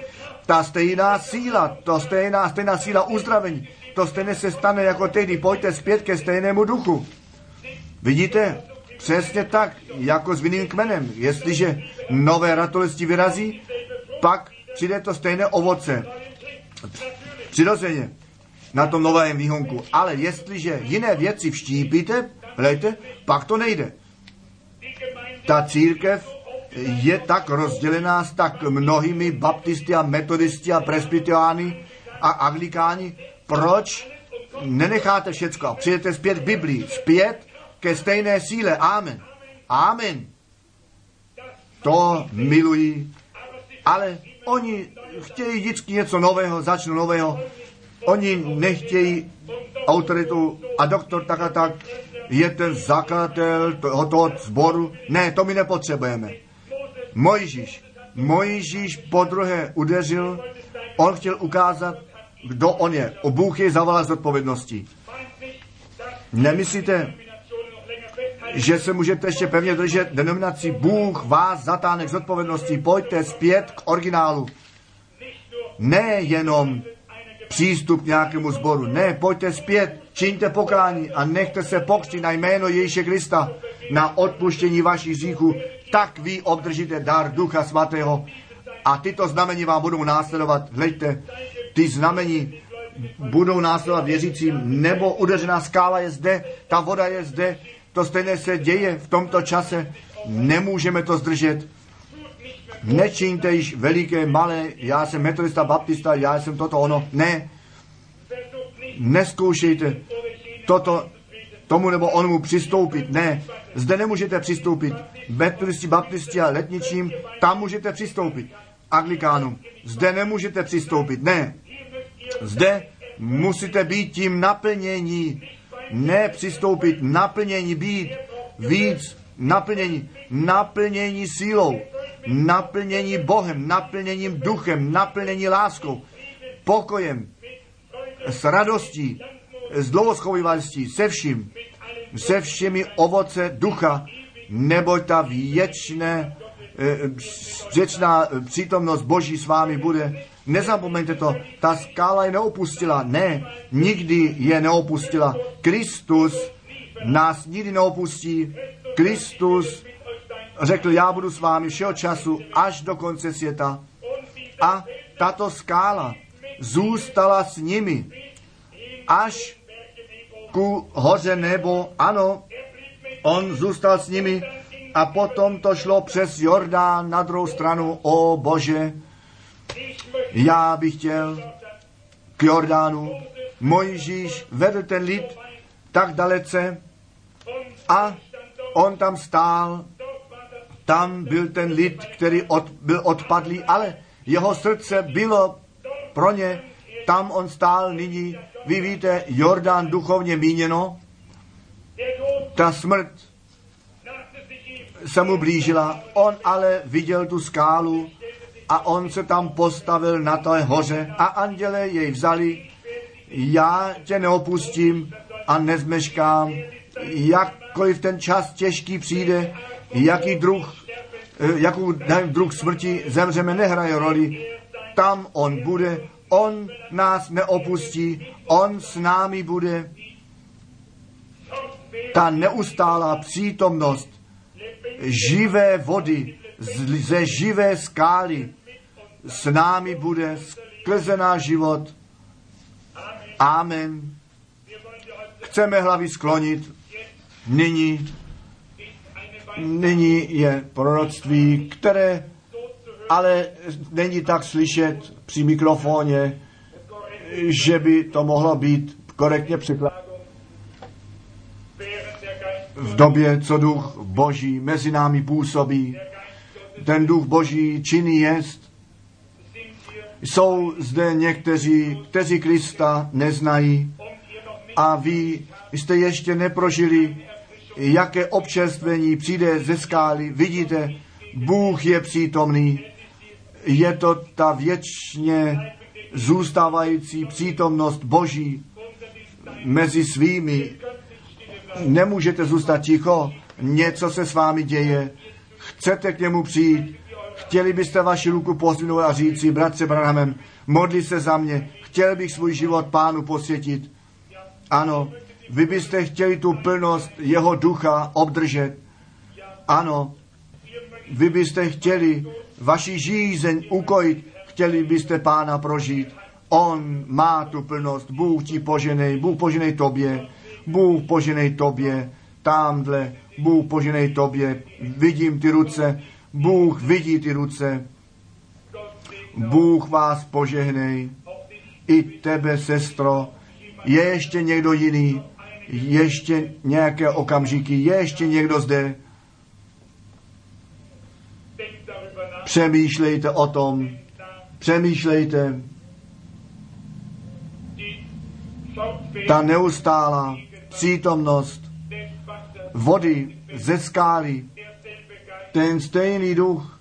Ta stejná síla, to stejná, stejná síla uzdravení, to stejné se stane jako tehdy. Pojďte zpět ke stejnému duchu. Vidíte? Přesně tak, jako s vinným kmenem. Jestliže nové ratolesti vyrazí, pak přijde to stejné ovoce. Přirozeně na tom novém výhonku. Ale jestliže jiné věci vštípíte, hlejte, pak to nejde. Ta církev je tak rozdělená s tak mnohými baptisty a metodisty a presbytiány a anglikáni, proč nenecháte všecko a přijete zpět k Biblii, zpět ke stejné síle. Amen. Amen. To milují, ale oni chtějí vždycky něco nového, začnu nového. Oni nechtějí autoritu a doktor tak a tak je ten zakladatel tohoto sboru. Ne, to my nepotřebujeme. Mojžíš. Mojžíš po druhé udeřil, on chtěl ukázat, kdo on je. O Bůh je zavolal z odpovědností. Nemyslíte, že se můžete ještě pevně držet denominací Bůh vás zatáhne k zodpovědnosti. Pojďte zpět k originálu. Ne jenom přístup k nějakému zboru. Ne, pojďte zpět, čiňte pokání a nechte se pokřtít na jméno Ježíše Krista na odpuštění vašich hříchů. Tak vy obdržíte dar Ducha Svatého a tyto znamení vám budou následovat. Hleďte, ty znamení budou následovat věřícím, nebo udeřená skála je zde, ta voda je zde, to stejné se děje v tomto čase, nemůžeme to zdržet. Nečiňte již veliké, malé, já jsem metodista, baptista, já jsem toto ono. Ne, neskoušejte toto, tomu nebo onomu přistoupit. Ne, zde nemůžete přistoupit. Metodisti, baptisti a letničím, tam můžete přistoupit. Anglikánům, zde nemůžete přistoupit. Ne, zde musíte být tím naplnění. Ne přistoupit, naplnění být, víc naplnění, naplnění sílou, naplnění Bohem, naplněním duchem, naplnění láskou, pokojem, s radostí, s dlouhoschovivostí, se vším, se všemi ovoce ducha, neboť ta věčné, věčná přítomnost Boží s vámi bude. Nezapomeňte to, ta skála je neopustila. Ne, nikdy je neopustila. Kristus nás nikdy neopustí. Kristus řekl, já budu s vámi všeho času až do konce světa. A tato skála zůstala s nimi až ku hoře nebo, ano, on zůstal s nimi a potom to šlo přes Jordán na druhou stranu, o Bože, já bych chtěl k Jordánu. Mojžíš vedl ten lid tak dalece a on tam stál. Tam byl ten lid, který od, byl odpadlý, ale jeho srdce bylo pro ně. Tam on stál nyní, vy víte, Jordán duchovně míněno. Ta smrt se mu blížila. On ale viděl tu skálu a on se tam postavil na té hoře a anděle jej vzali. Já tě neopustím a nezmeškám, jakkoliv ten čas těžký přijde, jaký druh, eh, jakou druh smrti zemřeme, nehraje roli. Tam on bude, on nás neopustí, on s námi bude. Ta neustálá přítomnost živé vody ze živé skály s námi bude skrze náš život. Amen. Chceme hlavy sklonit. Nyní, nyní je proroctví, které ale není tak slyšet při mikrofoně, že by to mohlo být korektně překládáno. V době, co duch Boží mezi námi působí, ten duch Boží činný jest, jsou zde někteří, kteří Krista neznají a vy jste ještě neprožili, jaké občerstvení přijde ze skály. Vidíte, Bůh je přítomný. Je to ta věčně zůstávající přítomnost Boží mezi svými. Nemůžete zůstat ticho, něco se s vámi děje, chcete k němu přijít, Chtěli byste vaši ruku pozdvinout a říct si, bratře Branhamem, modli se za mě, chtěl bych svůj život pánu posvětit. Ano, vy byste chtěli tu plnost jeho ducha obdržet. Ano, vy byste chtěli vaši žízeň ukojit, chtěli byste pána prožít. On má tu plnost, Bůh ti poženej, Bůh poženej tobě, Bůh poženej tobě, tamhle, Bůh poženej tobě, vidím ty ruce, Bůh vidí ty ruce. Bůh vás požehnej. I tebe, sestro. Je ještě někdo jiný? Ještě nějaké okamžiky? Je ještě někdo zde? Přemýšlejte o tom. Přemýšlejte. Ta neustálá přítomnost vody ze skály ten stejný duch,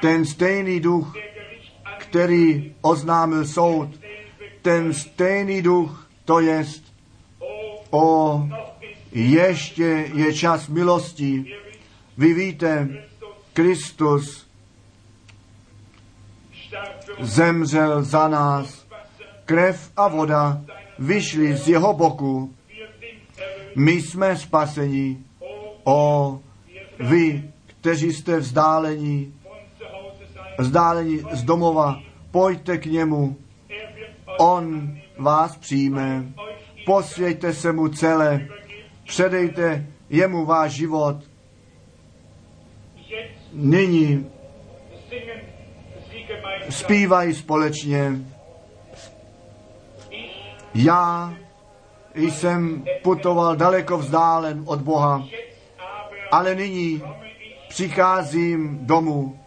ten stejný duch, který oznámil soud, ten stejný duch, to jest, O, ještě je čas milosti. Vy víte, Kristus zemřel za nás. Krev a voda vyšly z jeho boku. My jsme spaseni. Oh, O, vy, kteří jste vzdálení, vzdálení z domova, pojďte k němu. On vás přijme. Posvěďte se mu celé. Předejte jemu váš život. Nyní zpívají společně. Já jsem putoval daleko vzdálen od Boha, ale nyní přicházím domů.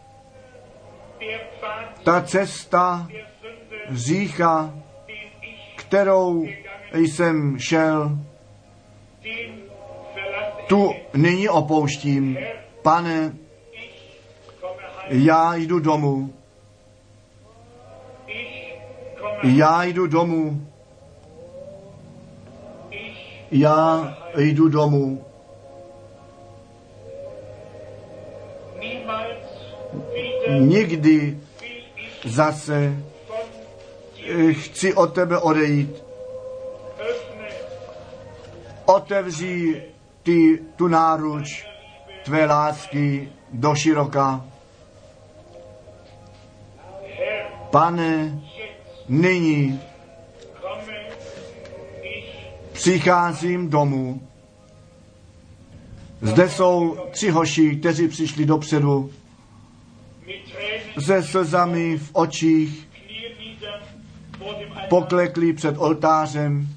Ta cesta řícha, kterou jsem šel, tu nyní opouštím. Pane, já jdu domů. Já jdu domů. Já jdu domů. Nikdy zase eh, chci od tebe odejít. Otevří ty tu náruč tvé lásky do široka. Pane, nyní přicházím domů. Zde jsou tři hoši, kteří přišli dopředu se slzami v očích, poklekli před oltářem.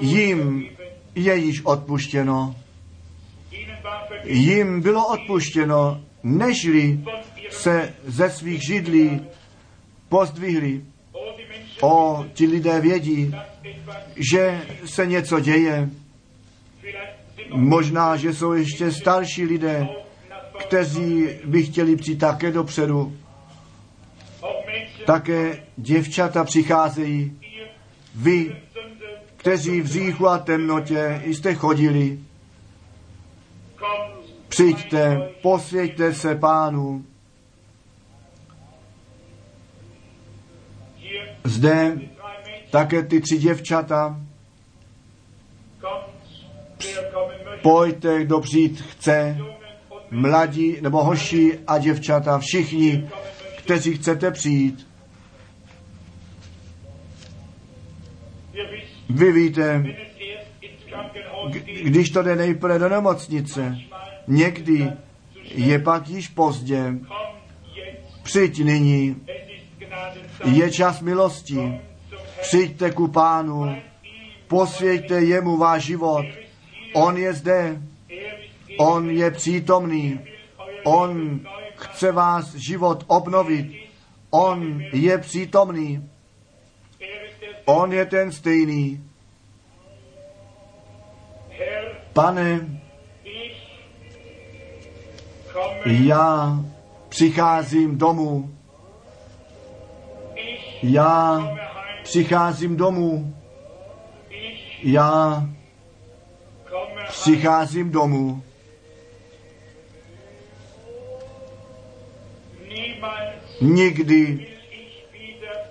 Jim je již odpuštěno. Jim bylo odpuštěno, nežli se ze svých židlí pozdvihli. O, ti lidé vědí, že se něco děje. Možná, že jsou ještě starší lidé, kteří by chtěli přijít také dopředu. Také děvčata přicházejí. Vy, kteří v říchu a temnotě jste chodili, přijďte, posvěďte se pánu. Zde také ty tři děvčata, pojďte, kdo přijít chce, mladí nebo hoši a děvčata, všichni, kteří chcete přijít. Vy víte, když to jde nejprve do nemocnice, někdy je pak již pozdě. Přijď nyní, je čas milosti. Přijďte ku pánu, posvěďte jemu váš život. On je zde, on je přítomný, on chce vás život obnovit. On je přítomný, on je ten stejný. Pane, já přicházím domů, já přicházím domů, já. Přicházím domů. Nikdy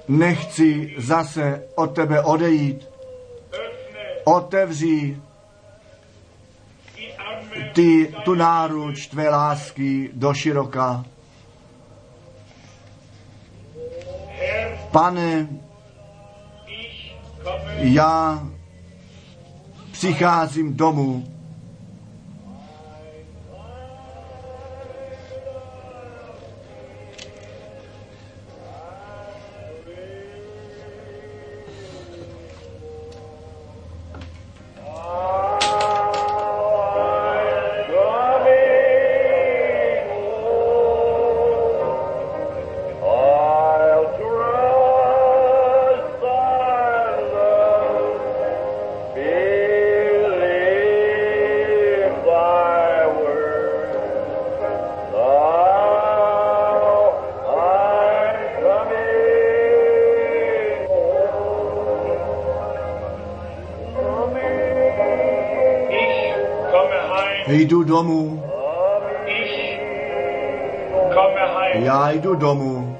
nechci zase od tebe odejít. Otevří ty, tu náruč tvé lásky do široka. Pane, já přicházím domů. Domů, já jdu domů.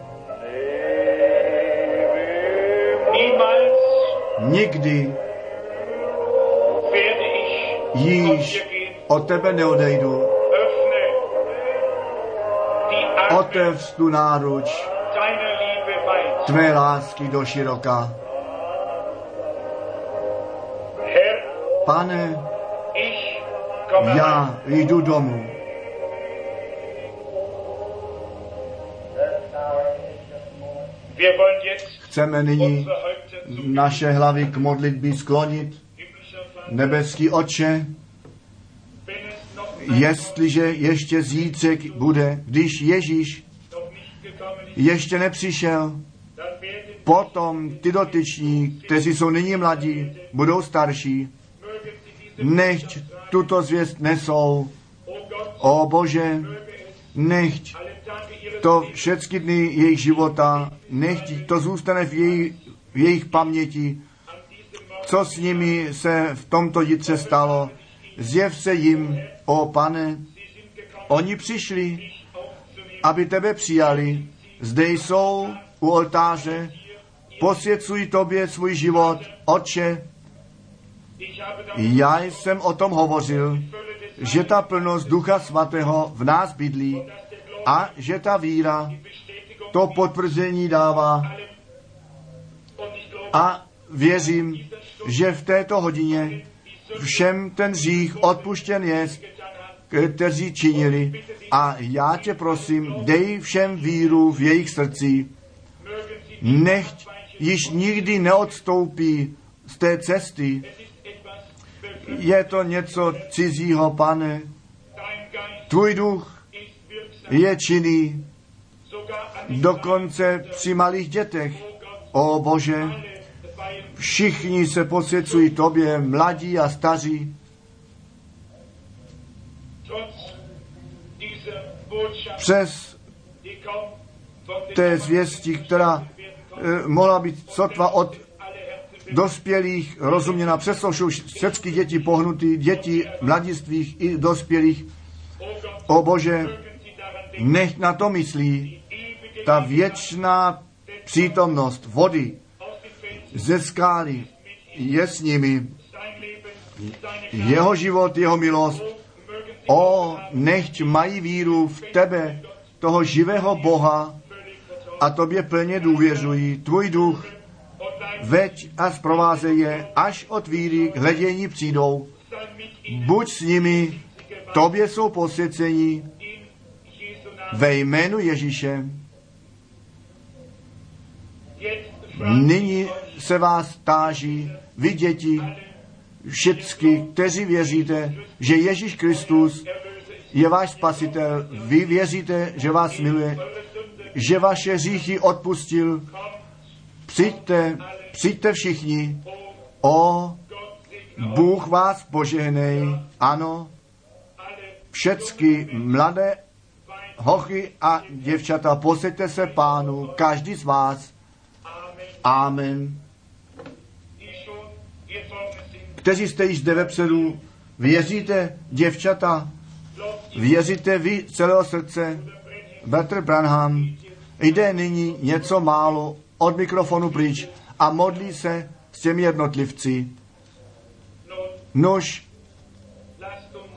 Nikdy již od tebe neodejdu. Otevř tu náruč tvé lásky do široka. Pane. Já jdu domů. Chceme nyní naše hlavy k modlitbě sklonit. Nebeský ein jestliže ještě zítřek bude, když Ježíš ještě nepřišel, potom ty dotyční, kteří jsou nyní mladí, budou starší, nechť tuto zvěst nesou. O Bože, nechť to všechny dny jejich života, nechť to zůstane v jejich, v jejich paměti, co s nimi se v tomto jitře stalo. Zjev se jim, o pane, oni přišli, aby tebe přijali. Zde jsou u oltáře, posvěcují tobě svůj život. Da já jsem o tom hovořil, že ta plnost Ducha Svatého v nás bydlí a že ta víra to potvrzení dává a věřím, že v této hodině všem ten hřích odpuštěn je, kteří činili. A já tě prosím, dej všem víru v jejich sie nechť již nikdy neodstoupí z té cesty. Je to něco cizího, pane. Tvůj duch je činný, dokonce při malých dětech. O Bože, všichni se posvěcují tobě, mladí a staří. Přes té zvěsti, která eh, mohla být sotva od dospělých rozuměna, jsou všechny děti pohnutý, děti mladistvých i dospělých. O Bože, nech na to myslí ta věčná přítomnost vody ze skály je s nimi. Jeho život, jeho milost. O, nechť mají víru v tebe, toho živého Boha, a tobě plně důvěřují. Tvůj duch veď a zprovázej je, až od víry k hledění přijdou. Buď s nimi, tobě jsou posvěcení ve jménu Ježíše. Nyní se vás táží, vy děti, všichni, kteří věříte, že Ježíš Kristus je váš spasitel, vy věříte, že vás miluje, že vaše hříchy odpustil, přijďte, přijďte všichni, o, Bůh vás požehnej, ano, všecky mladé hochy a děvčata, posaďte se pánu, každý z vás, amen. Kteří jste již zde vepředu, věříte, děvčata, věříte vy celého srdce, Bratr Branham jde nyní něco málo od mikrofonu pryč a modlí se s těmi jednotlivci. Nož,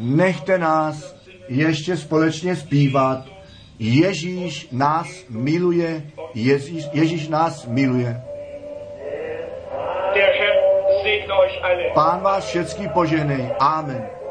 nechte nás ještě společně zpívat. Ježíš nás miluje, Ježíš, Ježíš nás miluje. Pán vás všecký poženej. Amen.